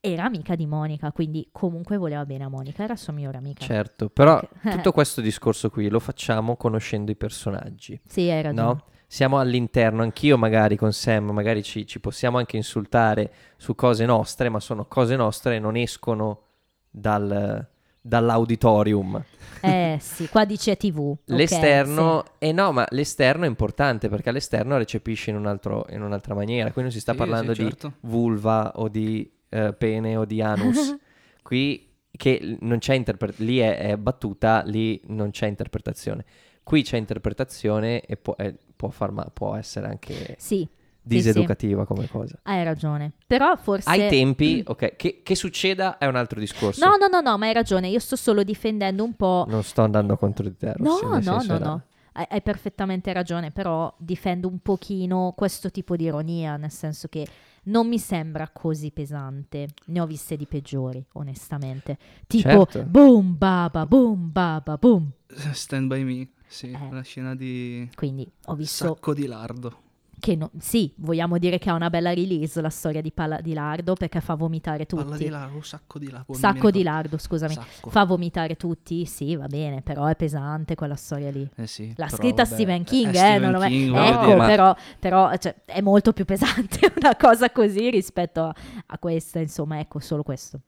S3: era amica di Monica, quindi comunque voleva bene a Monica, era sua migliore amica.
S2: Certo, però tutto questo discorso qui lo facciamo conoscendo i personaggi,
S3: Sì, hai ragione.
S2: no? Siamo all'interno, anch'io magari con Sam, magari ci, ci possiamo anche insultare su cose nostre, ma sono cose nostre e non escono dal- dall'auditorium.
S3: Eh sì, qua dice TV.
S2: L'esterno,
S3: sì.
S2: e no, ma l'esterno è importante perché all'esterno recepisce in, un altro- in un'altra maniera. Qui non si sta
S1: Sì,
S2: parlando
S1: sì,
S2: di
S1: certo.
S2: vulva o di eh, pene o di anus. Qui che non c'è interpre- lì è, è battuta, lì non c'è interpretazione. Qui c'è interpretazione e può, è- può far ma- può essere anche
S3: Sì,
S2: diseducativa come cosa.
S3: hai ragione. Però forse...
S2: Ai tempi, ok, che, che succeda è un altro discorso.
S3: No, no, no, no, ma hai ragione. Io sto solo difendendo un po'.
S2: Non sto andando contro di te,
S3: No,
S2: Rossi,
S3: no, no,
S2: era-
S3: no. Hai, hai perfettamente ragione, però difendo un pochino questo tipo di ironia, nel senso che non mi sembra così pesante. Ne ho viste di peggiori, onestamente. Tipo
S2: Certo.
S3: boom baba, boom baba, boom.
S1: Stand by me, sì,
S3: Eh.
S1: la scena di
S3: Quindi ho visto
S1: sacco di lardo.
S3: che no- sì, vogliamo dire che ha una bella release la storia di, Palla- di Lardo perché fa vomitare tutti.
S1: Palla di largo, sacco di non mi
S3: Sacco di. Lardo, scusami.
S1: Sacco.
S3: Fa vomitare tutti, sì, va bene, però è pesante quella storia lì.
S1: Eh sì,
S3: L'ha scritta
S1: vabbè,
S3: Stephen
S1: è
S3: King, eh,
S1: Stephen
S3: non lo-
S1: King, voglio
S3: ecco,
S1: dire.
S2: ma-
S3: però, però, cioè, è molto più pesante una cosa così rispetto a, a questa, insomma, ecco, solo questo.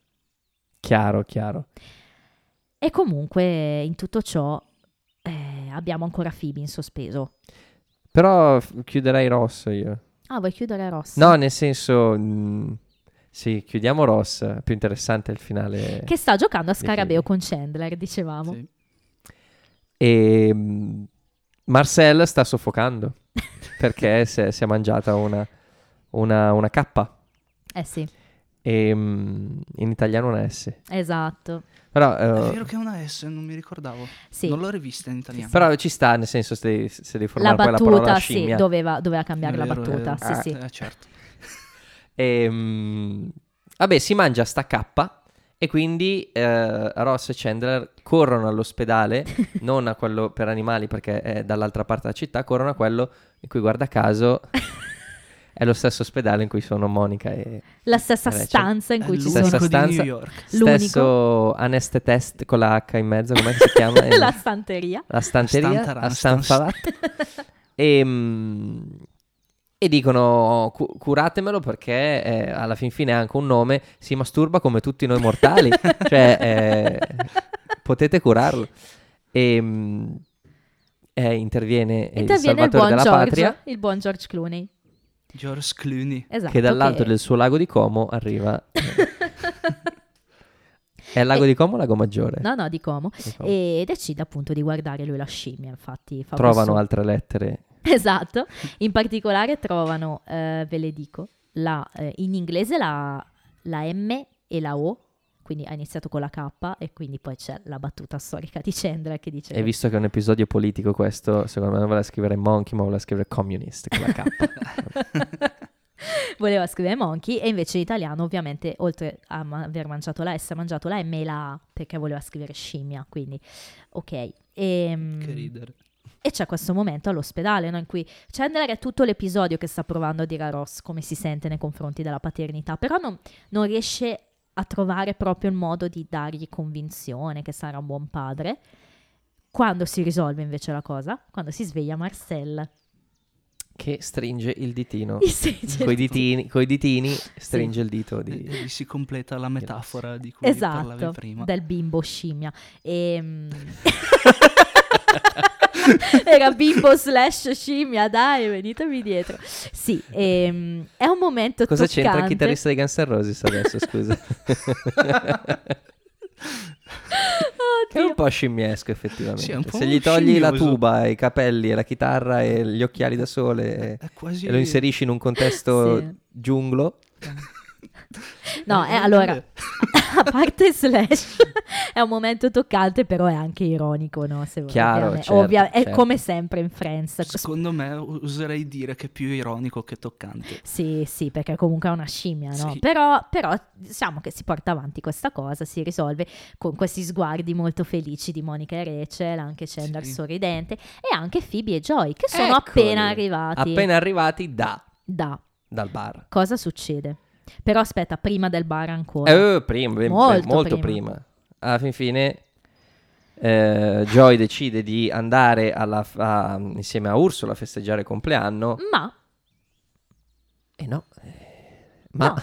S2: Chiaro, chiaro.
S3: E comunque, in tutto ciò, eh, abbiamo ancora Phoebe in sospeso.
S2: Però chiuderei Ross io.
S3: Ah, vuoi chiudere Ross?
S2: No, nel senso... mm, sì, chiudiamo Ross. Più interessante il finale.
S3: Che sta giocando a scarabeo con Chandler, dicevamo.
S1: Sì.
S2: E mm, Marcel sta soffocando. perché si è, si è mangiata una, una, una K.
S3: Eh sì,
S2: E mm, in italiano una S.
S3: esatto.
S2: Però,
S1: È
S2: eh,
S1: vero che è una S, non mi ricordavo.
S3: Sì.
S1: Non l'ho rivista in italiano.
S2: però ci sta, nel senso, se devi, se devi
S3: La
S2: formare poi la parola
S3: battuta, sì,
S2: scimmia.
S3: doveva, doveva cambiare
S1: È
S3: la
S1: vero, è
S3: battuta,
S1: vero.
S3: sì,
S2: Ah,
S3: sì.
S1: Eh, certo.
S2: E, mm, vabbè, si mangia sta K e quindi eh, Ross e Chandler corrono all'ospedale, non a quello per animali perché è dall'altra parte della città, corrono a quello in cui guarda caso è lo stesso ospedale in cui sono Monica e
S3: La stessa
S2: Rachel.
S3: stanza in
S1: È
S3: cui ci
S2: Stessa
S3: sono
S1: l'unico di
S2: stanza.
S1: New York.
S3: L'unico.
S2: stesso anestetest con la H in mezzo, come si chiama? Eh,
S3: la stanteria.
S2: la stanteria,
S1: Stantaran-
S2: a Stanfavat. e, mm, e dicono "Cu- curatemelo perché eh, alla fin fine ha anche un nome, si masturba come tutti noi mortali, cioè eh, potete curarlo. E mm, eh, interviene, il
S3: Interviene il
S2: salvatore
S3: buon
S2: della
S3: George,
S2: patria
S3: il buon George Clooney.
S1: George Clooney.
S3: Esatto.
S2: che dall'alto
S3: che-
S2: del suo lago di Como arriva... È il lago
S3: E-
S2: di Como o lago Maggiore?
S3: No, no, di Como.
S2: Di Como.
S3: E decide appunto di guardare lui la scimmia, infatti. Fa
S2: Trovano
S3: questo-
S2: altre lettere.
S3: Esatto. In particolare trovano, eh, ve le dico, la, eh, in inglese la, la M e la O, quindi ha iniziato con la K e quindi poi c'è la battuta storica di Chandler che dice...
S2: E visto che è un episodio politico questo, secondo me non voleva scrivere monkey, ma voleva scrivere communist con la K.
S3: Voleva scrivere Monkey e invece in italiano ovviamente oltre a ma- aver mangiato la S ha mangiato la M e la A perché voleva scrivere scimmia, quindi ok. Ehm,
S1: Che ridere.
S3: E c'è questo momento all'ospedale no, in cui Chandler è tutto l'episodio che sta provando a dire a Ross come si sente nei confronti della paternità, però non, non riesce a trovare proprio il modo di dargli convinzione che sarà un buon padre. Quando si risolve invece la cosa? Quando si sveglia Marcel.
S2: che stringe il ditino. Coi ditini, coi ditini stringe il dito
S1: E
S2: di...
S1: e si completa la metafora di cui parlavi
S3: Esatto,
S1: prima.
S3: del bimbo scimmia. Ehm, Era bimbo slash scimmia, dai, venitemi dietro. Sì, ehm, è un momento
S2: Cosa
S3: toccante.
S2: c'entra il chitarrista di Guns N' Roses adesso, scusa? Che è un po' scimmiesco effettivamente.
S1: Sì, è po'
S2: Se gli togli la
S1: scimmioso.
S2: tuba, i capelli e la chitarra e gli occhiali da sole e,
S1: È quasi...
S2: e lo inserisci in un contesto
S3: Sì.
S2: giunglo,
S3: No, eh, allora, a parte Slash, è un momento toccante, però è anche ironico, no? Se vuoi,
S2: Chiaro, certo,
S3: Ovvia- è
S2: certo.
S3: come sempre in Friends.
S1: Secondo me userei dire che è più ironico che toccante.
S3: Sì, sì, perché comunque è una scimmia, no?
S1: Sì.
S3: Però, però diciamo che si porta avanti questa cosa, si risolve con questi sguardi molto felici di Monica e Rachel, anche Chandler
S1: Sì.
S3: sorridente, e anche Phoebe e Joy, che sono
S2: Eccoli.
S3: appena arrivati
S2: appena arrivati da,
S3: da...
S2: dal bar.
S3: Cosa succede? Però aspetta, prima del bar ancora.
S2: Eh, prima, ben-
S3: Molto
S2: molto
S3: prima.
S2: prima. Alla fin fine eh, Joy decide di andare alla, a- insieme a Ursula a festeggiare il compleanno
S3: Ma
S2: e no. eh, Ma,
S3: No.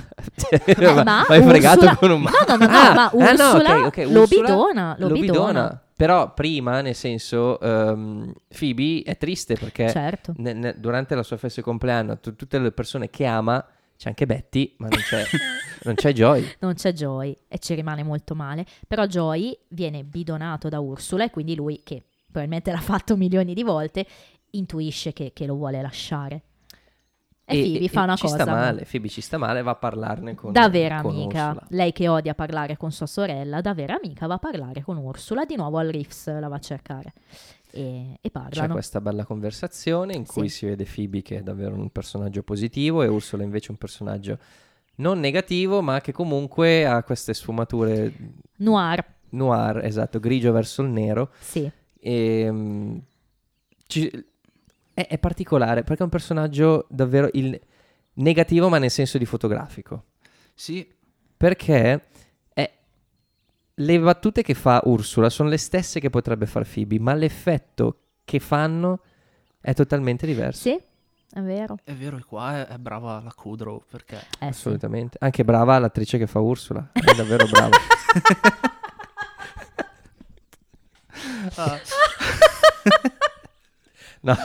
S3: Eh,
S2: ma,
S3: ma
S2: hai fregato
S3: Ursula-
S2: con un
S3: No, no, no, no,
S2: Ah,
S3: ma
S2: ah, no,
S3: Ursula
S2: ok, ok,
S3: lo
S2: Ursula
S3: bidona, lo bidona.
S2: Però prima, nel senso, ehm, Phoebe è triste perché
S3: certo.
S2: ne- ne- durante la sua festa di compleanno tu- tutte le persone che ama, c'è anche Betty, ma non c'è, non c'è Joy.
S3: non c'è Joy e ci rimane molto male. Però Joy viene bidonato da Ursula e quindi lui, che probabilmente l'ha fatto milioni di volte, intuisce che, che lo vuole lasciare. E, Phoebe fa una
S2: ci
S3: cosa
S2: sta male, Phoebe ci sta male, va a parlarne con
S3: da vera
S2: con
S3: amica.
S2: Ursula.
S3: Lei che odia parlare con sua sorella, da vera amica va a parlare con Ursula. Di nuovo al Riffs la va a cercare e, e
S2: C'è
S3: parlano.
S2: questa bella conversazione in
S3: Sì.
S2: cui si vede Phoebe che è davvero un personaggio positivo e Ursula invece un personaggio non negativo, ma che comunque ha queste sfumature
S3: Noir,
S2: noir, esatto, grigio verso il nero.
S3: sì.
S2: E, mm, ci- è, è particolare perché è un personaggio davvero il negativo, ma nel senso di fotografico.
S1: Sì,
S2: Perché le battute che fa Ursula sono le stesse che potrebbe far Phoebe, ma l'effetto che fanno è totalmente diverso.
S3: Sì, è vero.
S1: è vero, e qua è, è brava la Kudrow perché
S3: Eh, sì.
S2: Assolutamente. Anche brava l'attrice che fa Ursula. È davvero brava.
S1: Ah,
S2: No,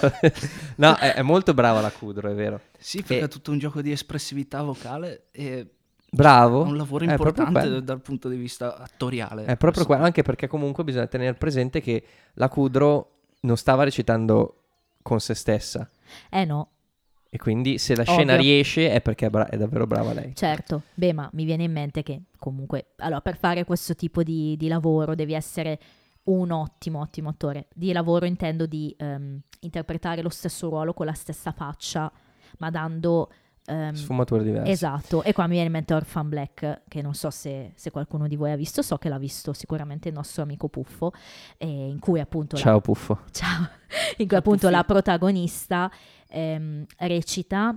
S2: no, è, è molto brava la Kudro, è vero.
S1: sì, perché
S2: E-
S1: è tutto un gioco di espressività vocale e
S2: Bravo.
S1: è un lavoro importante
S2: quello.
S1: dal punto di vista attoriale.
S2: È proprio
S1: Questo-
S2: quello, anche perché comunque bisogna tenere presente che la Kudro non stava recitando con se stessa.
S3: Eh no,
S2: E quindi se la scena
S3: Ovvio.
S2: riesce è perché è, bra- è davvero brava lei.
S3: certo. Beh, ma mi viene in mente che comunque, allora, per fare questo tipo di, di lavoro devi essere un ottimo, ottimo attore. Di lavoro intendo di ehm, interpretare lo stesso ruolo con la stessa faccia, ma dando... ehm,
S2: Sfumature diverse.
S3: Esatto, e qua mi viene in mente Orphan Black, che non so se, se qualcuno di voi ha visto, so che l'ha visto sicuramente il nostro amico Puffo, eh, in cui appunto la-
S2: Ciao Puffo.
S3: Ciao. In cui appunto la protagonista ehm, recita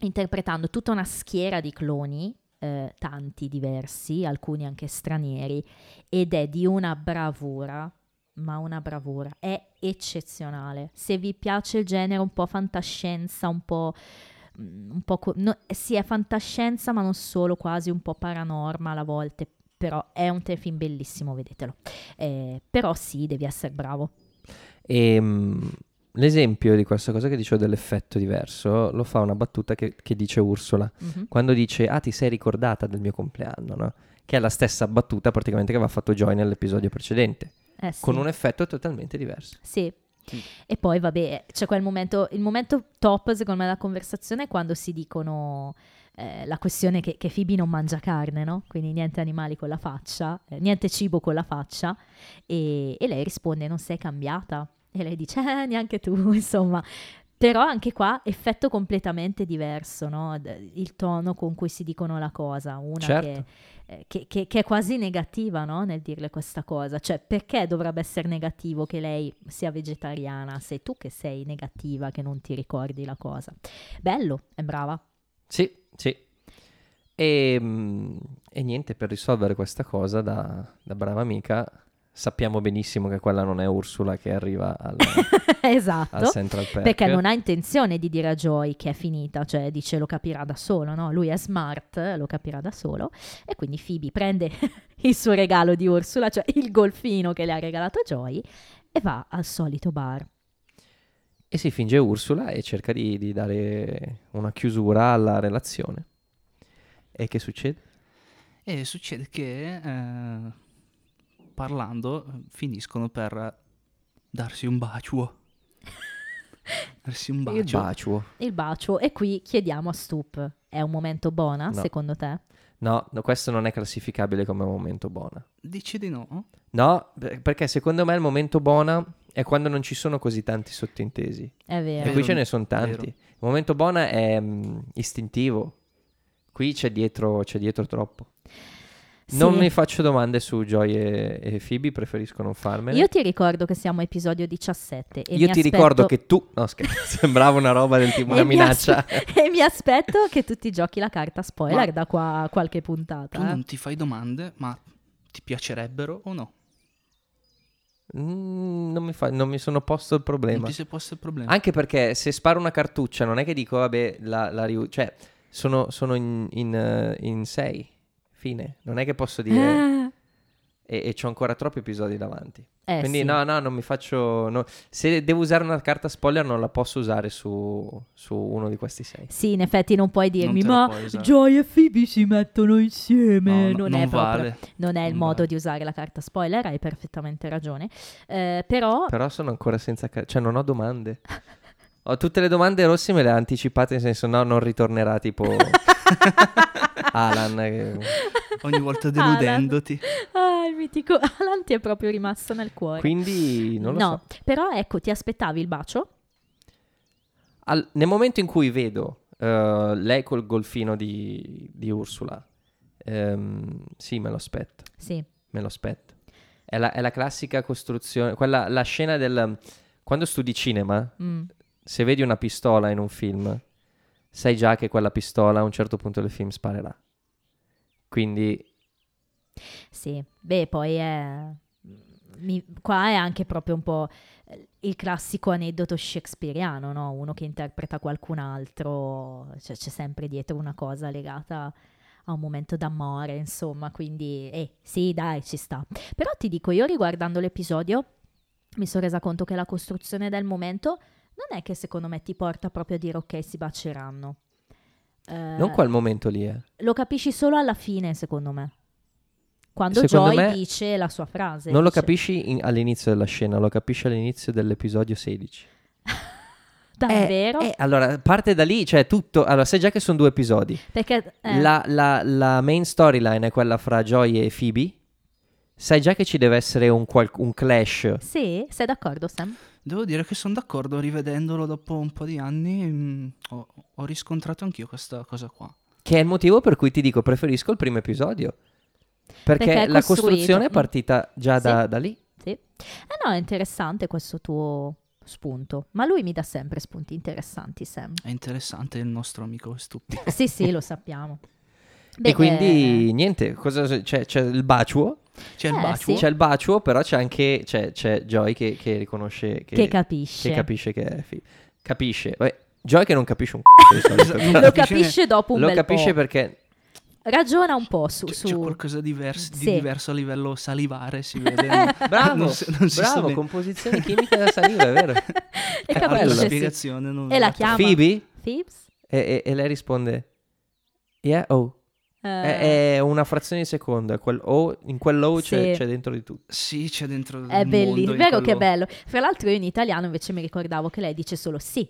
S3: interpretando tutta una schiera di cloni, eh, tanti diversi, alcuni anche stranieri, ed è di una bravura, ma una bravura, è eccezionale. Se vi piace il genere un po' fantascienza, un po'... mm, Un po' co- no, sì, è fantascienza, ma non solo, quasi un po' paranormal a volte. Però è un telefilm bellissimo, vedetelo. Eh, però sì, devi essere bravo.
S2: E mm, l'esempio di questa cosa che dicevo dell'effetto diverso lo fa una battuta che, che dice Ursula.
S3: Mhm.
S2: Quando dice, ah ti sei ricordata del mio compleanno, no? Che è la stessa battuta praticamente che aveva fatto Joy nell'episodio precedente,
S3: Eh sì.
S2: con un effetto totalmente diverso.
S3: Sì. E poi vabbè, c'è quel momento, il momento top secondo me della conversazione è quando si dicono eh, la questione che, che Phoebe non mangia carne, no? Quindi niente animali con la faccia, eh, niente cibo con la faccia e, e lei risponde non sei cambiata e lei dice eh, neanche tu, insomma. Però anche qua effetto completamente diverso, no? D- Il tono con cui si dicono la cosa, una
S2: Certo.
S3: che eh, che, che- che è quasi negativa no? nel dirle questa cosa. Cioè, perché dovrebbe essere negativo che lei sia vegetariana? Sei tu che sei negativa, che non ti ricordi la cosa. Bello, è brava.
S2: Sì, sì. E, mm, e niente, per risolvere questa cosa da, da brava amica, sappiamo benissimo che quella non è Ursula che arriva al,
S3: esatto.
S2: al Central Perk.
S3: Perché non ha intenzione di dire a Joy che è finita, cioè dice lo capirà da solo, no? Lui è smart, lo capirà da solo. E quindi Phoebe prende il suo regalo di Ursula, cioè il golfino che le ha regalato Joy, e va al solito bar.
S2: e si finge Ursula e cerca di, di dare una chiusura alla relazione. E che succede?
S1: E succede che eh, parlando finiscono per darsi un bacio. darsi un
S3: Il
S1: bacio.
S2: Bacio.
S3: Il bacio. E qui chiediamo a Stup, è un momento buona
S2: No.
S3: secondo te?
S2: No, no, questo non è classificabile come momento buona.
S1: Dici di no?
S2: No, per- perché secondo me il momento buona è quando non ci sono così tanti sottintesi.
S3: È
S2: E
S3: vero.
S1: Vero,
S2: qui ce ne sono tanti. Il momento buona è mm, istintivo. Qui c'è dietro, c'è dietro troppo.
S3: Sì.
S2: Non mi faccio domande su Joy e, e Phoebe, preferisco non farmele.
S3: Io ti ricordo che siamo a episodio 17 e
S2: Io
S3: mi
S2: ti
S3: aspetto-
S2: ricordo che tu... No, scherzo, sembrava una roba del tipo
S3: e
S2: una
S3: mi
S2: minaccia.
S3: aspe- e mi aspetto che tu ti giochi la carta spoiler
S1: Ma-
S3: da qua a qualche
S1: Tu
S3: puntata. eh.
S1: non ti fai domande, ma ti piacerebbero o no?
S2: Mm, non, mi fa- non mi sono posto il problema.
S1: Non ti sei posto il problema.
S2: Anche perché se sparo una cartuccia non è che dico, vabbè, la, la riu- Cioè, sono, sono in, in, eh, in sei. Fine. Non è che posso dire... E, e c'ho ancora troppi episodi davanti.
S3: Eh,
S2: Quindi
S3: sì.
S2: no, no, non mi faccio... no. Se devo usare una carta spoiler non la posso usare su, su uno di questi sei.
S3: Sì, in effetti non puoi dirmi,
S1: la
S3: ma
S1: puoi usare."
S3: Joy e Phoebe si mettono insieme.
S1: No, no,
S3: non,
S1: non
S3: è proprio-
S1: vale.
S3: non è il
S1: Non
S3: modo
S1: vale.
S3: di usare la carta spoiler, hai perfettamente ragione. Eh, però,
S2: Però sono ancora senza... ca- cioè non ho domande. Ho tutte le domande rosse me le ha anticipate nel senso no, non ritornerà tipo... Alan. che-
S1: Ogni volta
S3: Alan.
S1: deludendoti.
S3: ah, il mitico Alan ti è proprio rimasto nel cuore.
S2: Quindi non lo
S3: no,
S2: so.
S3: però ecco, ti aspettavi il bacio?
S2: Al- nel momento in cui vedo eh, lei col golfino di, di Ursula, ehm, sì, me lo aspetto,
S3: Sì.
S2: me lo aspetto. È la, è la classica costruzione, quella, la scena del... Quando studi cinema,
S3: Mm.
S2: se vedi una pistola in un film, sai già che quella pistola a un certo punto del film sparerà. Quindi
S3: Sì, beh, poi è... mi- Qua è anche proprio un po' il classico aneddoto shakespeariano, no? Uno che interpreta qualcun altro, cioè c'è sempre dietro una cosa legata a un momento d'amore, insomma, quindi, eh, sì, dai, ci sta. Però ti dico, io riguardando l'episodio mi sono resa conto che la costruzione del momento non è che secondo me ti porta proprio a dire ok, si baceranno. Eh,
S2: non quel momento lì, eh.
S3: lo capisci solo alla fine, secondo me. Quando
S2: Secondo
S3: Joy
S2: me
S3: dice la sua frase.
S2: Non lo
S3: dice-
S2: capisci in- all'inizio della scena, lo capisci all'inizio dell'episodio 16.
S3: Davvero?
S2: Eh, allora, parte da lì, cioè tutto. Allora, sai già che sono due episodi.
S3: Perché eh,
S2: La, la- la main storyline è quella fra Joy e Phoebe. Sai già che ci deve essere un, qual- un clash.
S3: Sì, sei d'accordo, Sam?
S1: Devo dire che sono d'accordo, rivedendolo dopo un po' di anni, mm, ho, ho riscontrato anch'io questa cosa qua.
S2: Che è il motivo per cui ti dico preferisco il primo episodio. Perché,
S3: Perché
S2: la costruzione è
S3: Mm.
S2: partita già da,
S3: Sì.
S2: da lì.
S3: Sì. Eh no, è interessante questo tuo spunto. Ma lui mi dà sempre spunti interessanti, Sam.
S1: È interessante il nostro amico stupido.
S3: sì, sì, lo sappiamo. Beh,
S2: e quindi
S3: eh,
S2: niente, cosa, c'è, c'è il bacio.
S1: C'è il
S3: Eh,
S1: bacio.
S3: sì.
S2: C'è il bacio, però c'è anche c'è, c'è Joy che, che riconosce che,
S3: che capisce.
S2: che capisce che è Phoebe. Capisce. Vabbè, Joy che non capisce un c***o di solito.
S1: Non
S3: Lo
S1: capisce
S3: capisce dopo un
S2: Lo
S3: bel
S2: capisce
S3: po'.
S2: perché
S3: Ragiona un po' su...
S1: C'è,
S3: su...
S1: c'è qualcosa di, vers- di
S3: Sì.
S1: diverso a livello salivare, si vede.
S2: Bravo,
S1: Non si- non si
S2: bravo, composizione chimica della saliva, è vero.
S3: e
S2: È
S1: Ah, la
S3: capisce, sì.
S1: spiegazione non
S3: E la chiama
S2: Phoebe e, e- e lei risponde Yeah, oh.
S3: Eh,
S2: È, è una frazione di secondo, è quel O, in quell'O c'è,
S3: Sì.
S2: c'è dentro di tutto.
S1: Sì, c'è dentro
S3: È bellissimo, vero che è bello. Fra l'altro io in italiano invece mi ricordavo che lei dice solo sì.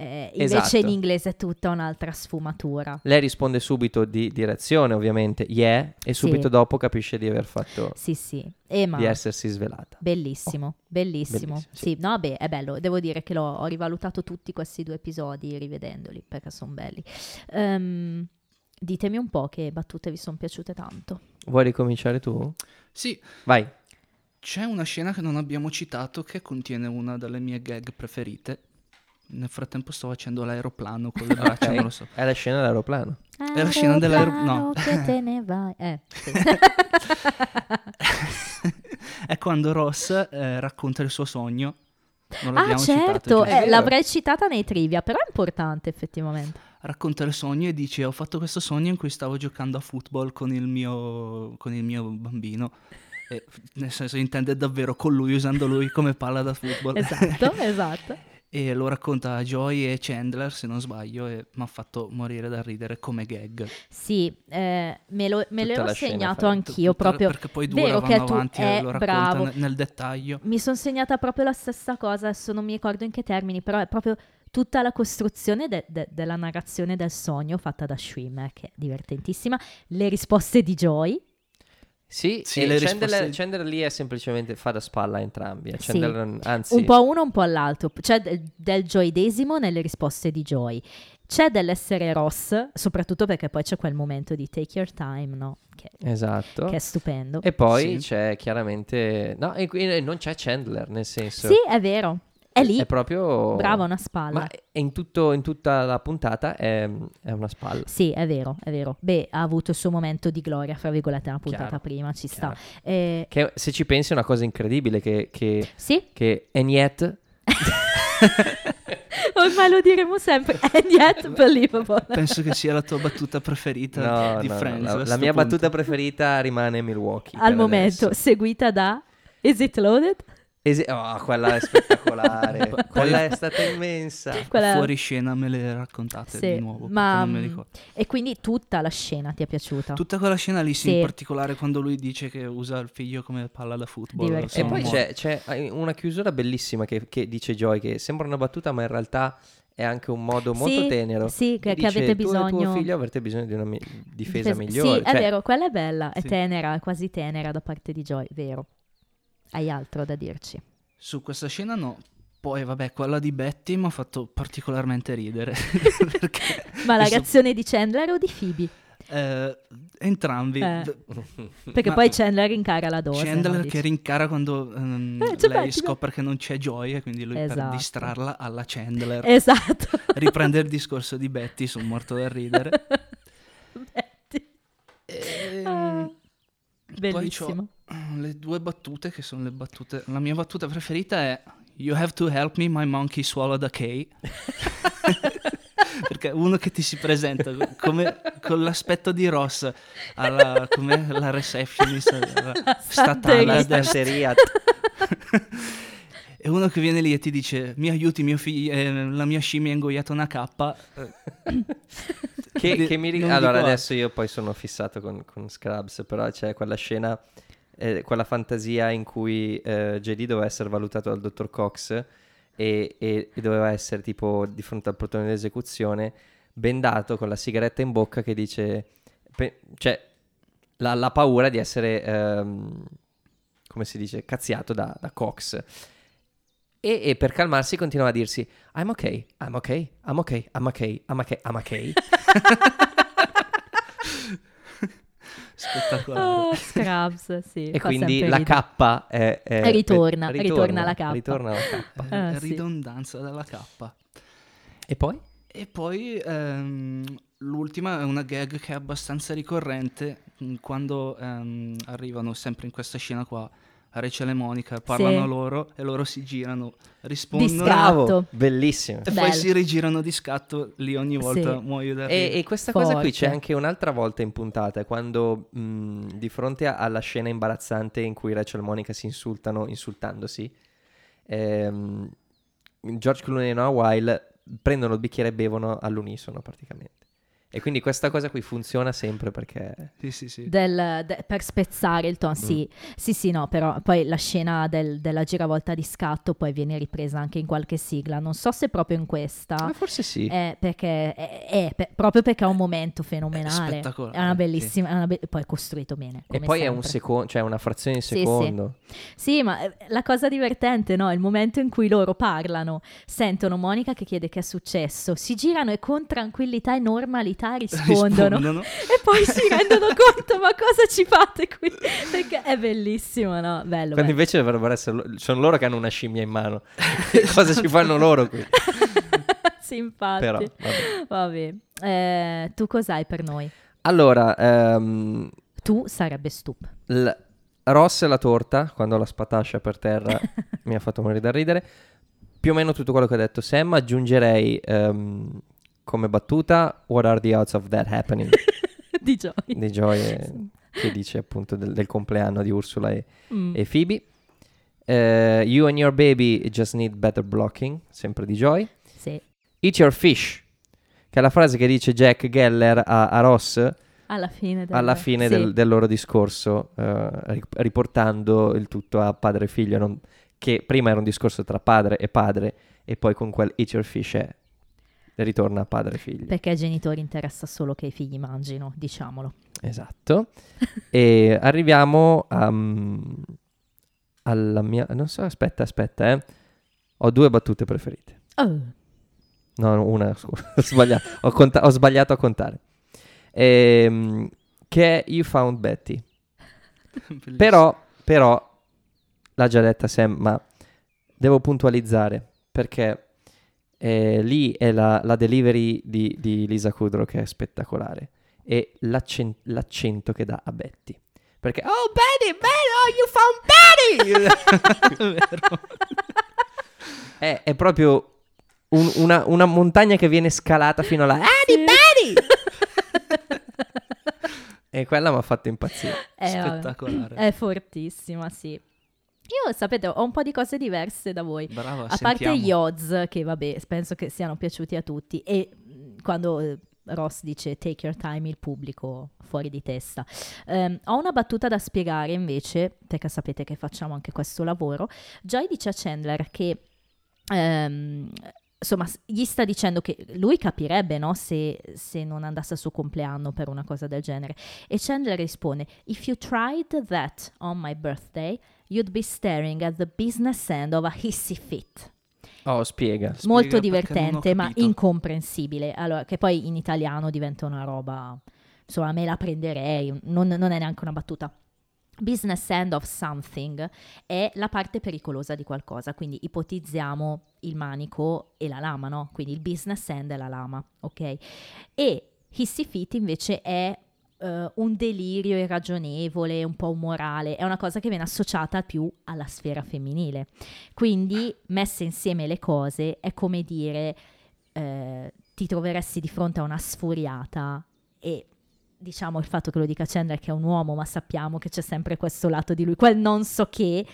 S3: Eh, invece
S2: Esatto.
S3: in inglese è tutta un'altra sfumatura.
S2: Lei risponde subito di direzione, ovviamente, yeah, e subito
S3: Sì.
S2: dopo capisce di aver fatto,
S3: Sì, sì. E ma
S2: di essersi svelata.
S3: bellissimo, bellissimo.
S2: Bellissimo,
S3: Sì, no, beh, è bello. Devo dire che l'ho, ho rivalutato tutti questi due episodi rivedendoli perché sono belli. Ehm, ditemi un po' che battute vi sono piaciute tanto.
S2: Vuoi ricominciare tu?
S1: Sì,
S2: Vai.
S1: c'è una scena che non abbiamo citato che contiene una delle mie gag preferite. Nel frattempo sto facendo l'aeroplano con le braccia, non lo so.
S2: È la scena dell'aeroplano.
S1: È la scena dell'aero-
S3: Aeroplano
S1: no.
S3: che te ne vai. Eh, sì.
S1: È quando Ross eh, racconta il suo sogno. Non
S3: ah,
S1: l'abbiamo
S3: certo,
S1: citato.
S3: Eh, l'avrei citata nei trivia, però è importante effettivamente.
S1: Racconta il sogno e dice: Ho fatto questo sogno in cui stavo giocando a football con il mio, con il mio bambino. E, nel senso, intende davvero con lui, usando lui come palla da football.
S3: Esatto, esatto.
S1: e lo racconta a Joy e Chandler, se non sbaglio, e mi ha fatto morire da ridere come gag.
S3: Sì, eh, me lo, me
S2: Tutta
S3: l'ero
S2: scena
S3: segnato
S2: fa-
S3: anch'io
S1: Per-
S3: proprio.
S1: Perché poi due
S3: Vero
S1: vanno avanti e lo racconta
S3: bravo.
S1: ne- nel dettaglio.
S3: Mi sono segnata proprio la stessa cosa, adesso non mi ricordo in che termini, però è proprio tutta la costruzione de- de- della narrazione del sogno fatta da Schwimmer, che è divertentissima. Le risposte di Joy,
S2: Sì,
S1: Sì,
S2: e
S1: le
S2: Chandler,
S1: risposte-
S2: Chandler lì è semplicemente fa da spalla a entrambi. eh.
S3: Sì.
S2: Chandler, anzi,
S3: un po' uno, un po' all'altro. C'è del, del Joydesimo nelle risposte di Joy. C'è dell'essere Ross, soprattutto perché poi c'è quel momento di take your time, no? Che,
S2: esatto.
S3: che è stupendo.
S2: E poi
S1: Sì.
S2: c'è chiaramente... No, e qui non c'è Chandler, nel senso...
S3: Sì, è vero. È lì.
S2: È proprio...
S3: Brava, una spalla.
S2: Ma è in, tutto- in tutta la puntata è, è una spalla.
S3: Sì, è vero, è vero. Beh, ha avuto il suo momento di gloria, fra virgolette, una puntata
S2: Chiaro,
S3: prima, ci sta.
S2: chiaro.
S3: Eh,
S2: Che se ci pensi è una cosa incredibile che... che,
S3: sì,
S2: che and yet...
S3: ormai lo diremo sempre. And yet believable.
S1: Penso che sia la tua battuta preferita
S2: No,
S1: di
S2: no, no,
S1: Friends.
S2: la,
S1: a
S2: la mia
S1: punto.
S2: battuta preferita rimane Milwaukee.
S3: Al momento,
S2: adesso.
S3: seguita da Is it loaded?
S2: Esi- oh, quella è spettacolare. quella è stata immensa.
S3: Quella-
S1: Fuori scena me le raccontate
S3: Sì,
S1: di nuovo.
S3: ma-
S1: non mi ricordo.
S3: E quindi tutta la scena ti è piaciuta?
S1: Tutta quella scena lì, sì,
S3: Sì.
S1: in particolare quando lui dice che usa il figlio come palla da football.
S2: E poi c'è, c'è una chiusura bellissima che, che dice Joy che sembra una battuta ma in realtà è anche un modo molto
S3: Sì,
S2: tenero.
S3: Sì, che,
S2: E
S3: che
S2: dice,
S3: avete
S2: tu e tuo
S3: bisogno...
S2: figlio avrete bisogno di una mi- difesa
S3: Difesa-
S2: migliore.
S3: Sì, è
S2: Cioè,
S3: vero, quella è bella, è
S1: Sì.
S3: tenera, è quasi tenera da parte di Joy, vero. Hai altro da dirci?
S1: Su questa scena no. Poi, vabbè, quella di Betty mi ha fatto particolarmente ridere.
S3: Ma la
S1: mi so-
S3: reazione di Chandler o di Phoebe?
S1: eh, entrambi.
S3: Eh. Perché
S1: Ma-
S3: poi Chandler incara la dose.
S1: Chandler
S3: no?
S1: che rincara quando ehm,
S3: Eh,
S1: lei
S3: Betty,
S1: scopre che non c'è Joy e quindi lui per
S3: Esatto.
S1: distrarla alla Chandler
S3: Esatto.
S1: riprende il discorso di Betty, sono morto da ridere.
S3: Betty.
S1: Ehm,
S3: Ah,
S1: poi
S3: Bellissimo.
S1: le due battute che sono le battute. La mia battuta preferita è You have to help me, my monkey swallowed a K. Perché uno che ti si presenta come, con l'aspetto di Ross alla come la receptionist alla statale
S3: Santeria.
S1: a destra.
S2: Stanteria.
S1: e uno che viene lì e ti dice mi aiuti mio figlio eh, la mia scimmia ha ingoiato una cappa
S2: che,
S1: di-
S2: che mi ri-
S1: non
S2: allora adesso io poi sono fissato con, con Scrubs però c'è quella scena eh, quella fantasia in cui eh, JD doveva essere valutato dal dottor Cox e, e- e doveva essere tipo di fronte al plotone d'esecuzione bendato con la sigaretta in bocca che dice pe- cioè la, la paura di essere ehm, come si dice cazziato da, da Cox e, e per calmarsi continuava a dirsi I'm ok, I'm ok, I'm ok, I'm ok, I'm ok, I'm ok
S1: spettacolare
S3: Oh, Scrubs, sì.
S2: E quindi la. K è, è-
S3: E ritorna,
S2: è-
S3: ritorna la K.
S2: Ritorna la K.
S1: Eh,
S3: Ah, sì.
S1: ridondanza della cappa
S2: E poi?
S1: E poi ehm, l'ultima è una gag che è abbastanza ricorrente mh, quando ehm, arrivano sempre in questa scena qua Rachel e Monica, parlano
S3: Sì.
S1: loro e loro si girano, rispondono
S3: Scatto.
S2: Bravo, bellissimo.
S1: e
S3: Bello.
S1: poi si rigirano di scatto, lì ogni volta
S3: Sì.
S1: muoio da
S2: E, e questa cosa qui
S3: Forte.
S2: c'è anche un'altra volta in puntata, quando mh, di fronte a- alla scena imbarazzante in cui Rachel e Monica si insultano insultandosi, ehm, George Clooney e Noah Weil prendono il bicchiere e bevono all'unisono praticamente. E quindi questa cosa qui funziona sempre perché...
S1: Sì, sì, sì.
S3: Del- de- per spezzare il tono, sì, sì, sì, no, però poi la scena del- della giravolta di scatto poi viene ripresa anche in qualche sigla, non so se proprio in questa,
S2: Ah, forse sì.
S3: è perché, è, è per- proprio perché è un momento fenomenale,
S1: spettacolare,
S3: è una
S1: sì.
S3: bellissima, è una be- poi è costruito bene.
S2: e poi è un
S3: sempre.
S2: secondo, cioè una frazione di
S3: Sì, sì.
S2: secondo.
S3: Sì, ma eh, la cosa divertente, no? Il momento in cui loro parlano, sentono Monica che chiede che è successo, si girano e con tranquillità e normalità rispondono.
S1: Rispondono.
S3: E poi si rendono conto, ma cosa ci fate qui? Perché è bellissimo, no? Bello.
S2: Quando
S3: bello.
S2: invece dovrebbero essere lo- sono loro che hanno una scimmia in mano. Cosa ci fanno loro qui?
S3: sì, infatti.
S2: Però, vabbè.
S3: Vabbè. Eh, tu cos'hai per noi?
S2: Allora, ehm,
S3: Tu sarebbe stup.
S2: l- Ross e la torta, quando la spatascia per terra mi ha fatto morire da ridere. Più o meno tutto quello che ha detto Sam, aggiungerei ehm, come battuta What are the odds of that happening?
S3: di Joy.
S2: di Joy che dice appunto del, del compleanno di Ursula e,
S3: Mm.
S2: e Phoebe. Eh, you and your baby just need better blocking, sempre di Joy.
S3: Sì.
S2: Eat your fish, che è la frase che dice Jack Geller a, a Ross
S3: Alla fine del,
S2: alla fine
S3: sì.
S2: del, del loro discorso, ri- riportando il tutto a padre e figlio, non- che prima era un discorso tra padre e padre, e poi con quel eat your fish è, ritorna a padre e figlio.
S3: Perché ai genitori interessa solo che i figli mangino, diciamolo.
S2: Esatto. e arriviamo a, mm, alla mia... Non so, aspetta, aspetta, eh. Ho due battute preferite.
S3: Oh,
S2: No, una, scusa, ho sbagliato, ho, conta- ho sbagliato a contare. Ehm, che è You Found Betty. Però, però, l'ha già detta Sam, ma devo puntualizzare perché eh, lì è la, la delivery di, di Lisa Kudrow che è spettacolare e l'accen- l'accento che dà a Betty. Perché, oh Betty, Betty, oh you found Betty! è, è proprio un- una, una montagna che viene scalata fino alla...
S3: Sì.
S2: E quella mi ha fatto impazzire.
S3: Eh, vabbè.
S1: Spettacolare.
S3: È fortissima, sì. Io, sapete, ho un po' di cose diverse da voi.
S1: Brava,
S3: A parte
S1: sentiamo.
S3: gli odds, che vabbè, penso che siano piaciuti a tutti. E quando eh, Ross dice take your time, il pubblico fuori di testa. Ehm, ho una battuta da spiegare invece, perché sapete che facciamo anche questo lavoro. Joy dice a Chandler che... ehm, Insomma, gli sta dicendo che lui capirebbe no, se, se non andasse al suo compleanno per una cosa del genere. E Chandler risponde: If you tried that on my birthday, you'd be staring at the business end of a hissy fit.
S2: Oh, spiega.
S1: Spiega
S3: Molto divertente, ma incomprensibile. Allora, che poi in italiano diventa una roba. Insomma, me la prenderei. Non, non è neanche una battuta. Business end of something è la parte pericolosa di qualcosa, quindi ipotizziamo il manico e la lama, no? Quindi il business end è la lama, ok? E hissy fit invece è eh, un delirio irragionevole, un po' umorale, è una cosa che viene associata più alla sfera femminile. Quindi, messe insieme le cose, è come dire eh, ti troveresti di fronte a una sfuriata e diciamo il fatto che lo dica Chandler che è un uomo, ma sappiamo che c'è sempre questo lato di lui, quel non so che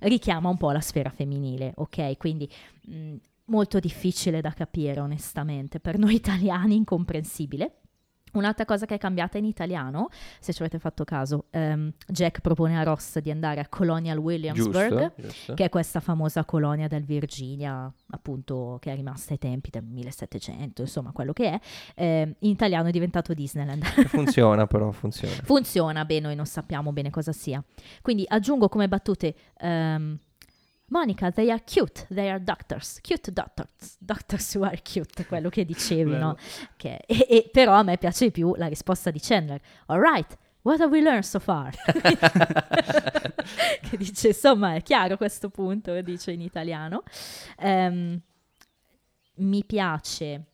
S3: richiama un po' la sfera femminile, ok? Quindi mh, molto difficile da capire onestamente, per noi italiani incomprensibile. Un'altra cosa che è cambiata in italiano, se ci avete fatto caso, ehm, Jack propone a Ross di andare a Colonial Williamsburg,
S2: Giusto, giusto.
S3: che è questa famosa colonia del Virginia, appunto, che è rimasta ai tempi del 1700, insomma, quello che è. Eh, in italiano è diventato Disneyland.
S2: Funziona però, funziona.
S3: Funziona, beh, noi non sappiamo bene cosa sia. Quindi aggiungo come battute... ehm, Monica, they are cute, they are doctors, cute doctors, doctors who are cute, quello che dicevi, no? Che- e, e- però a me piace di più la risposta di Chandler. All right, what have we learned so far? che dice, insomma, è chiaro questo punto, dice in italiano. Ehm, mi piace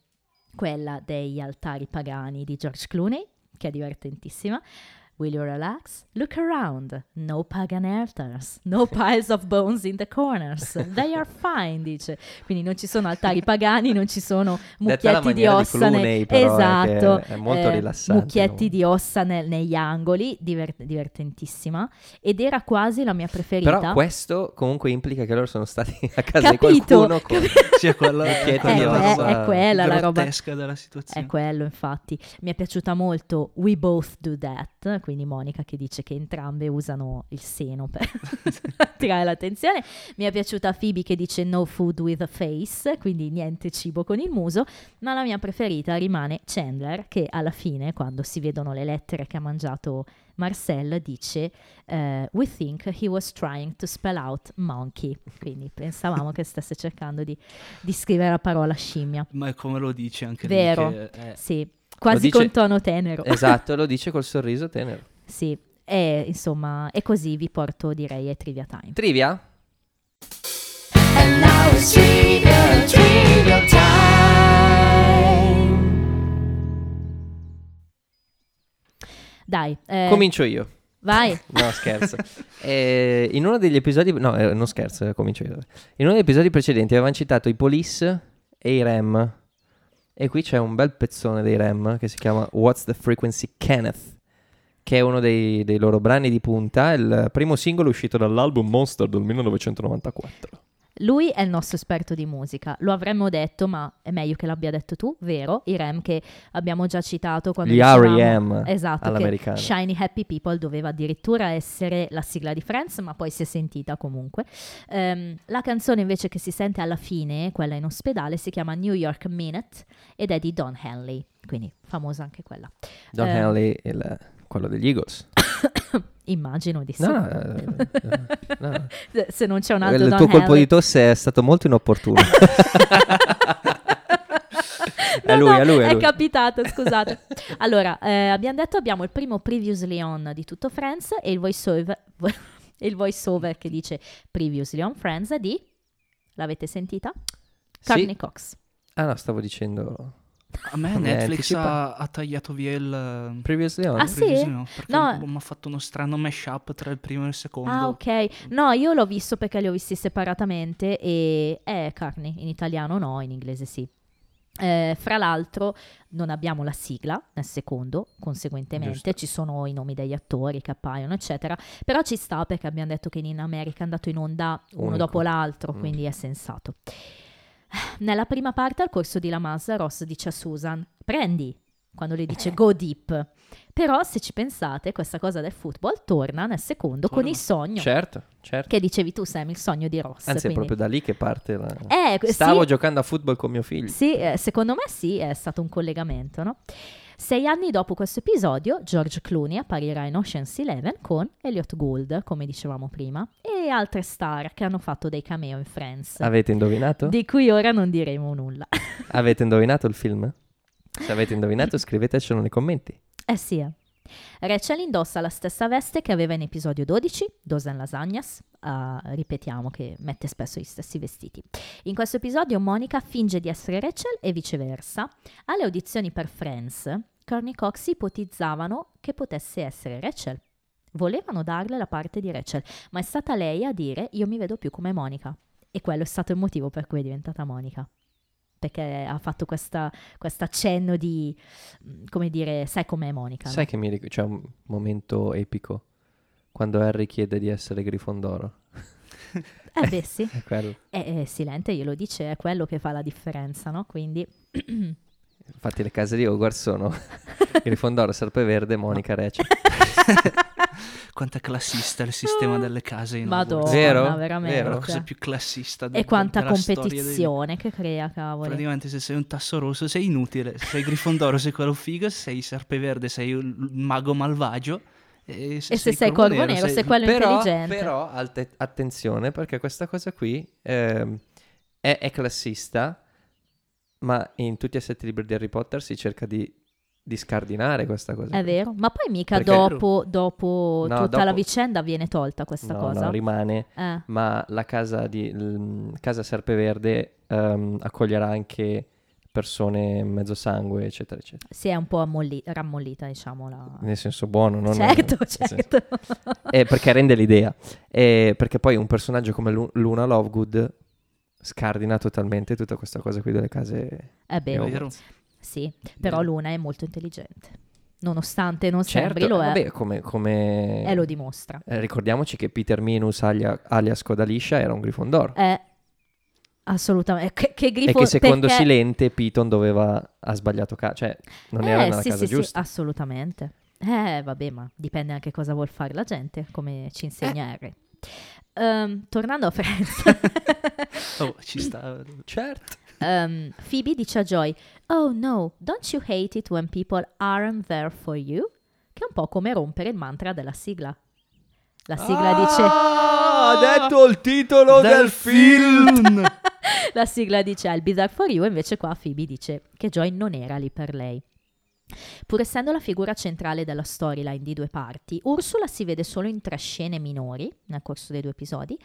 S3: quella degli altari pagani di George Clooney, che è divertentissima. Will you relax? Look around. No pagan altars. No piles of bones in the corners. They are fine, dice. Quindi non ci sono altari pagani, non ci sono mucchietti di
S2: maniera di
S3: ossa.
S2: Clooney, però, è
S3: esatto.
S2: è molto rilassante,
S3: Mucchietti
S2: comunque.
S3: di ossa nel- negli angoli, diver- divertentissima. Ed era quasi la mia preferita.
S2: Però questo comunque implica che loro sono stati a casa
S3: Capito?
S2: di qualcuno con...
S1: Sì, è quella,
S2: Mucchietto
S3: Eh,
S2: di
S3: que-
S2: ossa
S3: è quella la roba
S1: della
S3: È
S1: situazione.
S3: quello, infatti. Mi è piaciuta molto We Both Do That, quindi Monica che dice che entrambe usano il seno per attirare l'attenzione. Mi è piaciuta Phoebe che dice No food with a face, quindi niente cibo con il muso. Ma la mia preferita rimane Chandler, che alla fine, quando si vedono le lettere che ha mangiato Marcel, dice eh, We think he was trying to spell out monkey. Quindi pensavamo che stesse cercando di, di scrivere la parola scimmia.
S1: Ma è come lo dici anche
S3: Vero.
S1: che è-
S3: Sì, quasi
S2: dice-
S3: con tono tenero.
S2: Esatto, lo dice col sorriso tenero.
S3: Sì, e insomma, e così vi porto direi ai trivia time.
S2: Trivia?
S4: And now it's trivia, trivia time.
S3: Dai, eh,
S2: Comincio io.
S3: vai.
S2: No, scherzo. Eh, in uno degli episodi... No, eh, non scherzo, eh, comincio io. In uno degli episodi precedenti avevamo citato i Police e i Rem. E qui c'è un bel pezzone dei Rem che si chiama What's the Frequency Kenneth? che è uno dei, dei loro brani di punta, il primo singolo uscito dall'album Monster del 1994.
S3: Lui è il nostro esperto di musica, lo avremmo detto, ma è meglio che l'abbia detto tu, vero? I Rem che abbiamo già citato quando
S2: Gli R.E.M.
S3: esatto, che. Shiny Happy People doveva addirittura essere la sigla di Friends, ma poi si è sentita comunque. Ehm, la canzone invece che si sente alla fine, quella in ospedale, si chiama New York Minute ed è di Don Henley, quindi famosa anche quella.
S2: Don
S3: Eh.
S2: Henley, il- quello degli Eagles.
S3: Immagino di sì.
S2: No, no, eh, no.
S3: Se non c'è un altro
S2: il
S3: Don
S2: tuo colpo
S3: Henley.
S2: di tosse è stato molto inopportuno. È
S3: No,
S2: lui,
S3: no,
S2: è lui, è lui.
S3: capitato, scusate. allora, eh, abbiamo detto abbiamo il primo Previously On di tutto Friends e il voiceover, il voiceover che dice Previously On Friends è di... L'avete sentita? Courtney
S2: Sì.
S3: Cox.
S2: Ah no, stavo dicendo
S1: A me
S2: Come
S1: Netflix ha, ha tagliato via il...
S2: Previously On.
S3: Ah, sì?
S1: Previously No, perché
S3: No.
S1: mi ha fatto uno strano mashup tra il primo e il secondo.
S3: Ah, ok. No, io l'ho visto perché li ho visti separatamente e è Carney, in italiano no, in inglese sì. Eh, fra l'altro non abbiamo la sigla nel secondo, conseguentemente
S2: Giusto.
S3: ci sono i nomi degli attori che appaiono, eccetera, però ci sta perché abbiamo detto che in America è andato in onda uno
S2: Unico.
S3: dopo l'altro,
S2: Mm.
S3: quindi è sensato. Nella prima parte al corso di Lamas, Ross dice a Susan, prendi, quando le dice go deep. Però se ci pensate, questa cosa del football torna nel secondo con
S1: Torna.
S3: il sogno
S2: Certo, certo.
S3: che dicevi tu, Sam, il sogno di Ross.
S2: Anzi, è
S3: quindi-
S2: proprio da lì che parte la...
S3: Eh,
S2: Stavo
S3: sì,
S2: giocando a football con mio figlio.
S3: sì, eh, secondo me sì, è stato un collegamento, no? Sei anni dopo questo episodio, George Clooney apparirà in Ocean's Eleven con Elliot Gould, come dicevamo prima, e altre star che hanno fatto dei cameo in Friends,
S2: Avete indovinato?
S3: di cui ora non diremo nulla.
S2: Avete indovinato il film? Se avete indovinato scrivetecelo nei commenti.
S3: Eh sì. eh. Rachel indossa la stessa veste che aveva in episodio 12, Dosen Lasagnas. Ah, ripetiamo che mette spesso gli stessi vestiti. In questo episodio Monica finge di essere Rachel e viceversa. Alle audizioni per Friends, Courtney Cox ipotizzavano che potesse essere Rachel. Volevano darle la parte di Rachel, ma è stata lei a dire io mi vedo più come Monica. E quello è stato il motivo per cui è diventata Monica. Perché ha fatto questo accenno di, come dire, sai com'è Monica. no?
S2: Sai che mi ric- c'è un momento epico quando Harry chiede di essere Grifondoro.
S3: Eh beh sì,
S2: È quello.
S3: e, e Silente glielo dice, è quello che fa la differenza, no? Quindi,
S2: Infatti le case di Hogwarts sono Grifondoro, Serpeverde, Monica Rece.
S1: Quanto è classista il sistema delle case in
S3: Madonna,
S1: Hogwarts.
S2: Vero?
S3: veramente.
S2: Vero.
S1: La cosa più classista de-
S3: E quanta
S1: storia dei-
S3: competizione che crea, cavoli.
S1: Praticamente se sei un tasso rosso sei inutile, se sei Grifondoro sei quello figo, se sei Serpeverde sei il mago malvagio e se,
S3: E se sei Corvo Nero sei quello
S2: però,
S3: intelligente.
S2: però alte- attenzione perché questa cosa qui ehm, è, è classista, ma in tutti e sette libri di Harry Potter si cerca di, di scardinare questa cosa.
S3: È
S2: qui.
S3: vero, ma poi mica
S2: Perché-
S3: dopo, dopo
S2: No,
S3: tutta la
S2: dopo-
S3: vicenda viene tolta questa
S2: No,
S3: cosa.
S2: no, rimane.
S3: Eh,
S2: ma la casa di l- casa Serpeverde ehm, accoglierà anche persone mezzo sangue, eccetera, eccetera.
S3: si è un po' ammolli- rammollita, diciamo. La...
S2: Nel senso buono, non
S3: certo,
S2: nel senso-
S3: certo.
S2: Eh, perché rende l'idea. Eh, perché poi un personaggio come Lu- Luna Lovegood scardina totalmente tutta questa cosa qui delle case.
S3: È
S2: di
S3: vero, sì, però. Luna è molto intelligente. Nonostante non
S2: Certo,
S3: sembri, lo è.
S2: vabbè, come, come-
S3: E lo dimostra.
S2: eh, ricordiamoci che Peter Minus alia- alias Codaliscia era un Grifondoro.
S3: È assolutamente... Che, che grifo...
S2: e che secondo
S3: perché-
S2: Silente Piton doveva ha sbagliato casa, cioè non era
S3: Eh,
S2: nella
S3: sì,
S2: casa
S3: sì, sì,
S2: giusta.
S3: assolutamente. Eh, vabbè, ma dipende anche cosa vuol fare la gente, come ci insegna Harry. Ehm, tornando a Friends,
S1: Oh, ci sta.
S2: Certo.
S3: ehm, Phoebe dice a Joy, Oh no, don't you hate it when people aren't there for you? Che è un po' come rompere il mantra della sigla. La sigla dice...
S2: Ah, ha detto il titolo del, film.
S3: La sigla dice I'll be there for you, invece qua Phoebe dice che Joy non era lì per lei. Pur essendo la figura centrale della storyline di due parti, Ursula si vede solo in tre scene minori nel corso dei due episodi,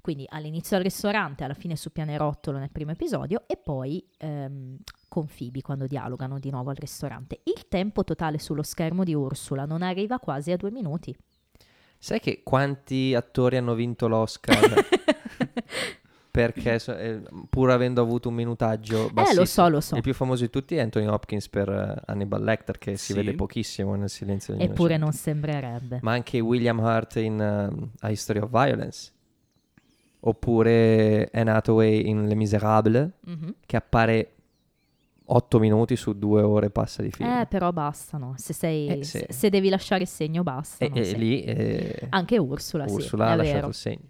S3: quindi all'inizio al ristorante, alla fine su pianerottolo nel primo episodio e poi ehm, con Phoebe quando dialogano di nuovo al ristorante. Il tempo totale sullo schermo di Ursula non arriva quasi a due minuti.
S2: Sai che quanti attori hanno vinto l'Oscar perché so- eh, pur avendo avuto un minutaggio
S3: Eh,
S2: bassissimo,
S3: lo so, lo so.
S2: il più famoso di tutti è Anthony Hopkins per eh, Hannibal Lecter che si
S1: Sì.
S2: vede pochissimo nel silenzio degli
S3: Eppure non sembrerebbe.
S2: ma anche William Hurt in um, A History of Violence oppure Anne Hathaway in Les Miserables
S3: Mhm.
S2: che appare 8 minuti su due ore passa di film
S3: Eh, però bastano. Se, sei,
S2: Eh, sì.
S3: se, se devi lasciare il segno,
S2: e,
S3: bastano.
S2: e
S3: sì.
S2: lì eh,
S3: Anche Ursula,
S2: Ursula
S3: sì,
S2: ha lasciato il segno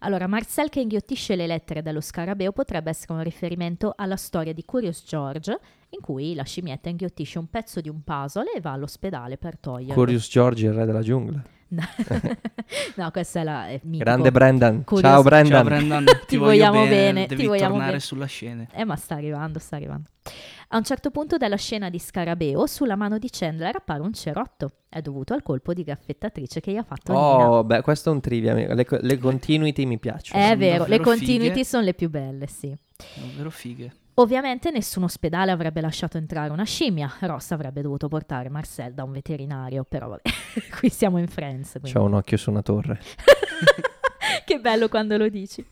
S3: Allora, Marcel che inghiottisce le lettere dello scarabeo potrebbe essere un riferimento alla storia di Curious George, in cui la scimmietta inghiottisce un pezzo di un puzzle e va all'ospedale per toglierlo.
S2: Curious George il re della giungla
S3: no, questa è la è mitico.
S2: grande Brendan
S3: Curious-
S2: ciao Brendan
S1: Ciao Brandon, ti, voglio
S3: vogliamo
S1: bene,
S3: bene,
S1: devi
S3: ti vogliamo
S1: tornare
S3: bene.
S1: sulla scena.
S3: Eh, ma sta arrivando, sta arrivando. A un certo punto della scena di Scarabeo, sulla mano di Chandler appare un cerotto. È dovuto al colpo di graffettatrice che gli ha fatto Nina.
S2: oh beh questo è un trivia le, le continuity mi piacciono
S3: È vero, le continuity
S1: fighe.
S3: sono le più belle, sì.
S1: Davvero fighe.
S3: Ovviamente nessun ospedale avrebbe lasciato entrare una scimmia. Ross avrebbe dovuto portare Marcel da un veterinario, però vabbè, qui siamo in Friends. quindi.
S2: c'ho un occhio su una torre
S3: che bello quando lo dici.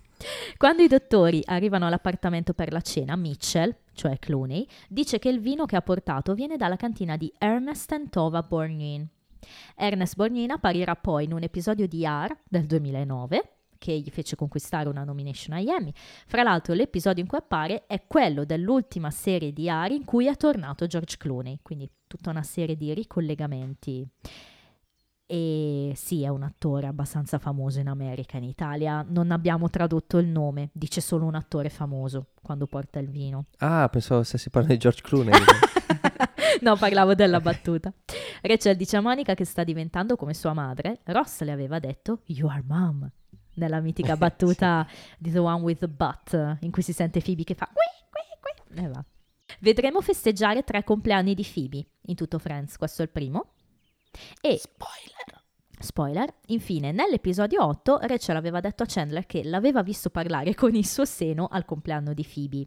S3: Quando i dottori arrivano all'appartamento per la cena, Mitchell, cioè Clooney, dice che il vino che ha portato viene dalla cantina di Ernest and Tova Borgnine. Ernest Borgnine apparirà poi in un episodio di R del 2009 che gli fece conquistare una nomination agli Emmy. Fra l'altro l'episodio in cui appare è quello dell'ultima serie di R in cui è tornato George Clooney, quindi tutta una serie di ricollegamenti. E sì, è un attore abbastanza famoso in America, in Italia non abbiamo tradotto il nome, dice solo un attore famoso quando porta il vino.
S2: ah pensavo stessi parlando di George Clooney
S3: no, parlavo della battuta. Rachel dice a Monica che sta diventando come sua madre. Ross le aveva detto You are mom. Nella mitica battuta di The One with the Butt, in cui si sente Phoebe che fa qui, qui. Vedremo festeggiare tre compleanni di Phoebe in tutto Friends, questo è il primo. E
S1: Spoiler.
S3: Spoiler, infine, nell'episodio 8 Rachel aveva detto a Chandler che l'aveva visto parlare con il suo seno al compleanno di Phoebe.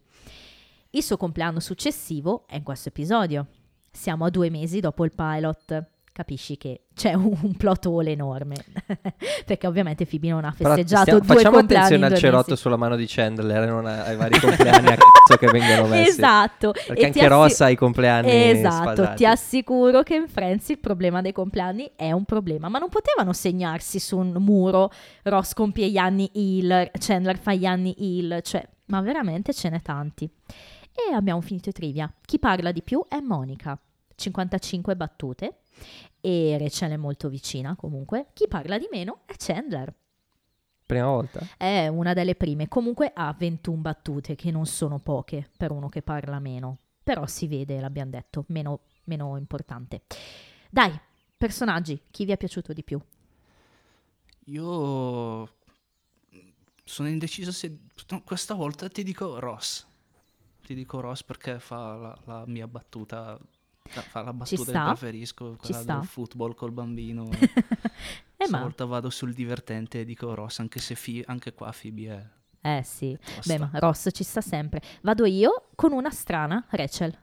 S3: Il suo compleanno successivo è in questo episodio. Siamo a due mesi dopo il pilot. Capisci che c'è un, un plot hole enorme. Perché ovviamente Phoebe non ha
S2: Però
S3: festeggiato
S2: stiamo-
S3: due
S2: facciamo attenzione al cerotto sulla mano di Chandler e non a- ai vari compleanni a cazzo che vengono messi
S3: Esatto.
S2: perché
S3: E
S2: anche
S3: assi-
S2: Ross ha i compleanni
S3: Esatto,
S2: sfasati.
S3: ti assicuro che in Friends il problema dei compleanni è un problema, ma non potevano segnarsi su un muro Ross compie gli anni il, Chandler fa gli anni il, cioè, ma veramente ce n'è tanti. E abbiamo finito i trivia. Chi parla di più è Monica, 55 battute, e Rachel è molto vicina comunque. Chi parla di meno è Chandler.
S2: prima volta
S3: È una delle prime, comunque ha 21 battute, che non sono poche per uno che parla meno. Però si vede, l'abbiamo detto, meno, meno importante. Dai, personaggi, chi vi è piaciuto di più?
S1: Io sono indeciso se no, questa volta ti dico Ross. Ti dico Ross perché fa la, la mia battuta. Fa la battuta che preferisco, quella del football col bambino.
S3: Eh, ma,
S1: Stavolta vado sul divertente e dico Ross, anche se Fi- anche qua Phoebe è
S3: eh sì,
S1: tosta.
S3: beh ma Ross ci sta sempre. Vado io con una strana, Rachel.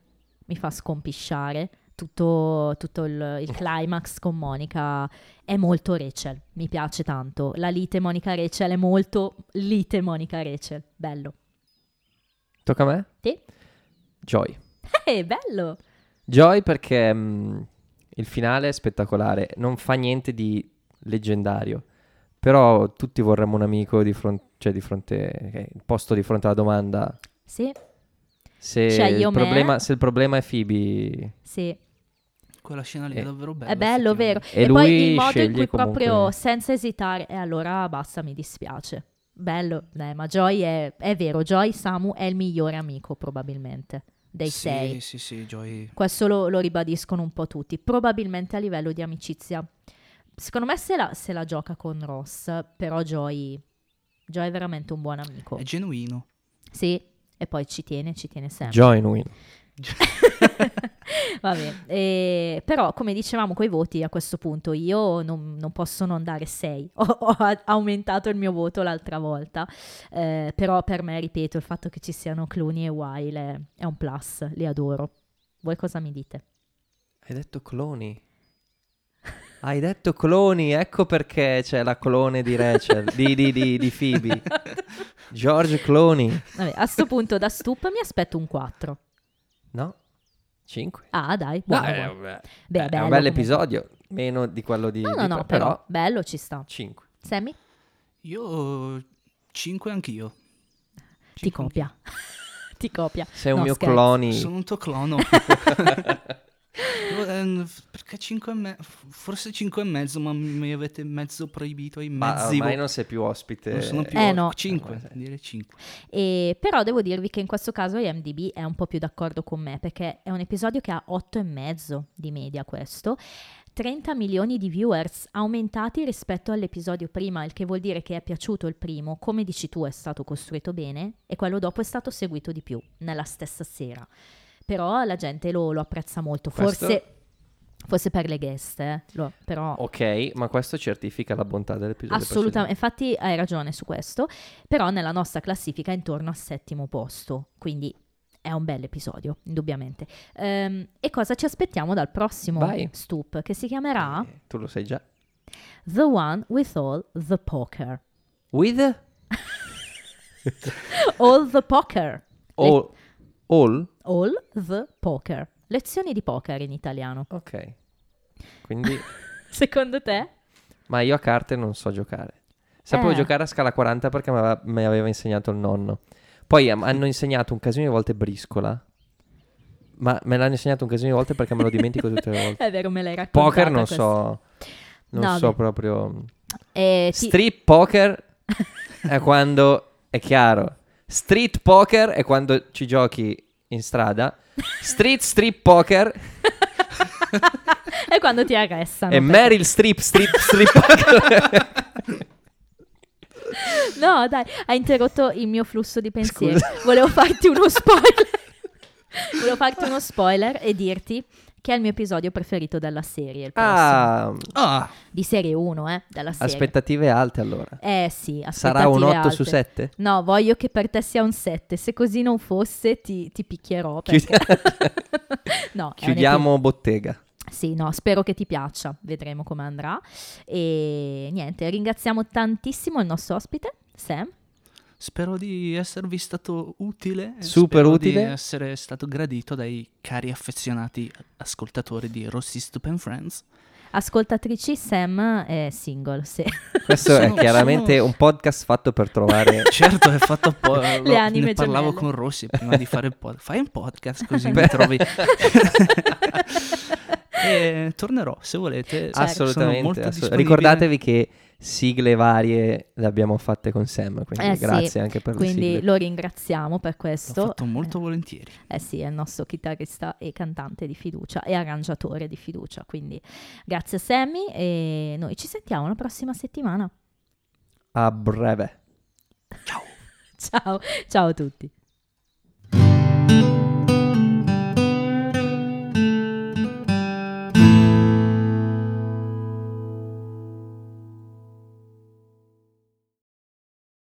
S3: Mi fa scompisciare. Tutto, tutto il, il climax con Monica è molto Rachel, mi piace tanto. La lite Monica-Rachel è molto lite Monica-Rachel, bello.
S2: tocca a me?
S3: Sì.
S2: Joy
S3: Eh, bello!
S2: Joy perché mm, il finale è spettacolare non fa niente di leggendario però tutti vorremmo un amico di fronte cioè di fronte che- posto di fronte alla domanda
S3: Sì,
S2: se,
S3: Cioè, io
S2: il,
S3: me-
S2: problema, se il problema è Phoebe
S3: sì.
S1: Quella scena lì
S2: Eh,
S1: è davvero bella.
S3: È bello, vero.
S2: E
S3: E, poi il modo in cui proprio
S2: comunque-
S3: senza esitare, e allora basta, mi dispiace. Bello, eh, ma Joy è, è vero, Joy Samu è il migliore amico probabilmente dei
S1: sì,
S3: sei.
S1: Sì, sì, Joy.
S3: Questo lo, lo ribadiscono un po' tutti, probabilmente a livello di amicizia. Secondo me se la, se la gioca con Ross, però Joy, Joy è veramente un buon amico.
S1: È genuino.
S3: Sì, e poi ci tiene, ci tiene sempre.
S2: Joy Win
S3: Vabbè, eh, però come dicevamo coi voti a questo punto io non, non posso non dare 6, ho, ho aumentato il mio voto l'altra volta, eh, però per me, ripeto, il fatto che ci siano Clooney e Wiley è, è un plus, li adoro. Voi cosa mi dite?
S2: hai detto cloni Hai detto cloni, ecco perché c'è la clone di Rachel, di, di, di, di Phoebe. George.
S3: Vabbè, a sto punto da stup mi aspetto un 4.
S2: No? 5?
S3: Ah, dai, buono,
S2: No,
S3: buono.
S2: eh.
S3: Beh,
S2: Eh, è
S3: bello
S2: un bel episodio, meno di quello di...
S3: No,
S2: di
S3: no, no,
S2: pre-
S3: però bello ci sta.
S2: 5.
S3: Sammy,
S1: Io 5 anch'io.
S3: ti copia. ti copia.
S2: Sei un
S3: No,
S2: mio
S3: scherzo.
S2: cloni.
S1: Sono un tuo clono. Perché 5 e mezzo? Forse 5 e mezzo, ma mi avete mezzo proibito i
S2: Ma
S1: mezzi.
S2: ormai non sei più ospite.
S1: non sono più
S3: Eh, no.
S1: 5,
S2: Eh,
S1: dire 5.
S3: E, però devo dirvi che in questo caso IMDb è un po' più d'accordo con me perché è un episodio che ha 8,5 di media questo. 30 milioni di viewers aumentati rispetto all'episodio prima, il che vuol dire che è piaciuto il primo, come dici tu è stato costruito bene e quello dopo è stato seguito di più, nella stessa sera. Però la gente lo, lo apprezza molto,
S2: Questo-
S3: forse, forse per le guest, eh, lo- però
S2: Ok, ma questo certifica la bontà dell'episodio.
S3: Assolutamente, infatti hai ragione su questo, però nella nostra classifica è intorno al settimo posto, quindi è un bel episodio, indubbiamente. Ehm, e cosa ci aspettiamo dal prossimo
S2: Vai.
S3: Stoop, che si chiamerà
S2: Eh, tu lo sai già.
S3: The One with All the Poker.
S2: With
S3: All the Poker.
S2: all, all?
S3: All the Poker. Lezioni di poker in italiano.
S2: Ok. Quindi,
S3: Secondo te?
S2: ma io a carte non so giocare. Sapevo
S3: Eh.
S2: giocare a scala 40 perché mi aveva, aveva insegnato il nonno. Poi am- hanno insegnato un casino di volte briscola. Ma me l'hanno insegnato un casino di volte perché me lo dimentico tutte le volte.
S3: È vero, me l'hai raccontato.
S2: Poker non
S3: questa.
S2: so. Non
S3: No,
S2: so
S3: beh.
S2: proprio.
S3: Eh, ti-
S2: Strip poker è quando è chiaro. Street poker è quando ci giochi in strada. Street strip poker
S3: è quando ti arrestano.
S2: e Meryl Streep strip strip poker.
S3: No, dai, hai interrotto il mio flusso di pensieri. Volevo farti uno spoiler. Volevo farti uno spoiler e dirti che è il mio episodio preferito della serie. Il
S2: ah,
S1: Ah,
S3: Di serie 1, eh, della serie.
S2: aspettative alte allora.
S3: Eh sì,
S2: Sarà un
S3: aspettative
S2: 8 su
S3: alte.
S2: 7?
S3: No, voglio che per te sia un 7. Se così non fosse, ti, ti picchierò. perché- no,
S2: Chiudiamo bottega.
S3: Sì, no, spero che ti piaccia, vedremo come andrà. E niente, ringraziamo tantissimo il nostro ospite, Sam.
S1: Spero di esservi stato utile.
S2: Super
S1: spero
S2: utile.
S1: Di essere stato gradito dai cari affezionati ascoltatori di Rossi Stupid Friends.
S3: Ascoltatrici, Sam è single, sì.
S2: Questo è
S1: Sono-
S2: chiaramente
S1: sono-
S2: un podcast fatto per trovare
S1: Certo, è fatto apposta.
S3: Le anime
S1: ne parlavo
S3: gemelle.
S1: con Rossi prima di fare il podcast. Fai un podcast così mi trovi. e tornerò se volete. Sono
S2: Assolutamente. assolut-. Ricordatevi che sigle varie le abbiamo fatte con Sam, quindi
S3: Eh sì,
S2: grazie anche per le
S3: Quindi lo ringraziamo per
S1: L'ho
S3: questo.
S1: fatto molto volentieri.
S3: Eh sì, è il nostro chitarrista e cantante di fiducia e arrangiatore di fiducia. Quindi grazie Sammy e noi ci sentiamo la prossima settimana.
S2: A breve.
S3: Ciao, ciao a tutti.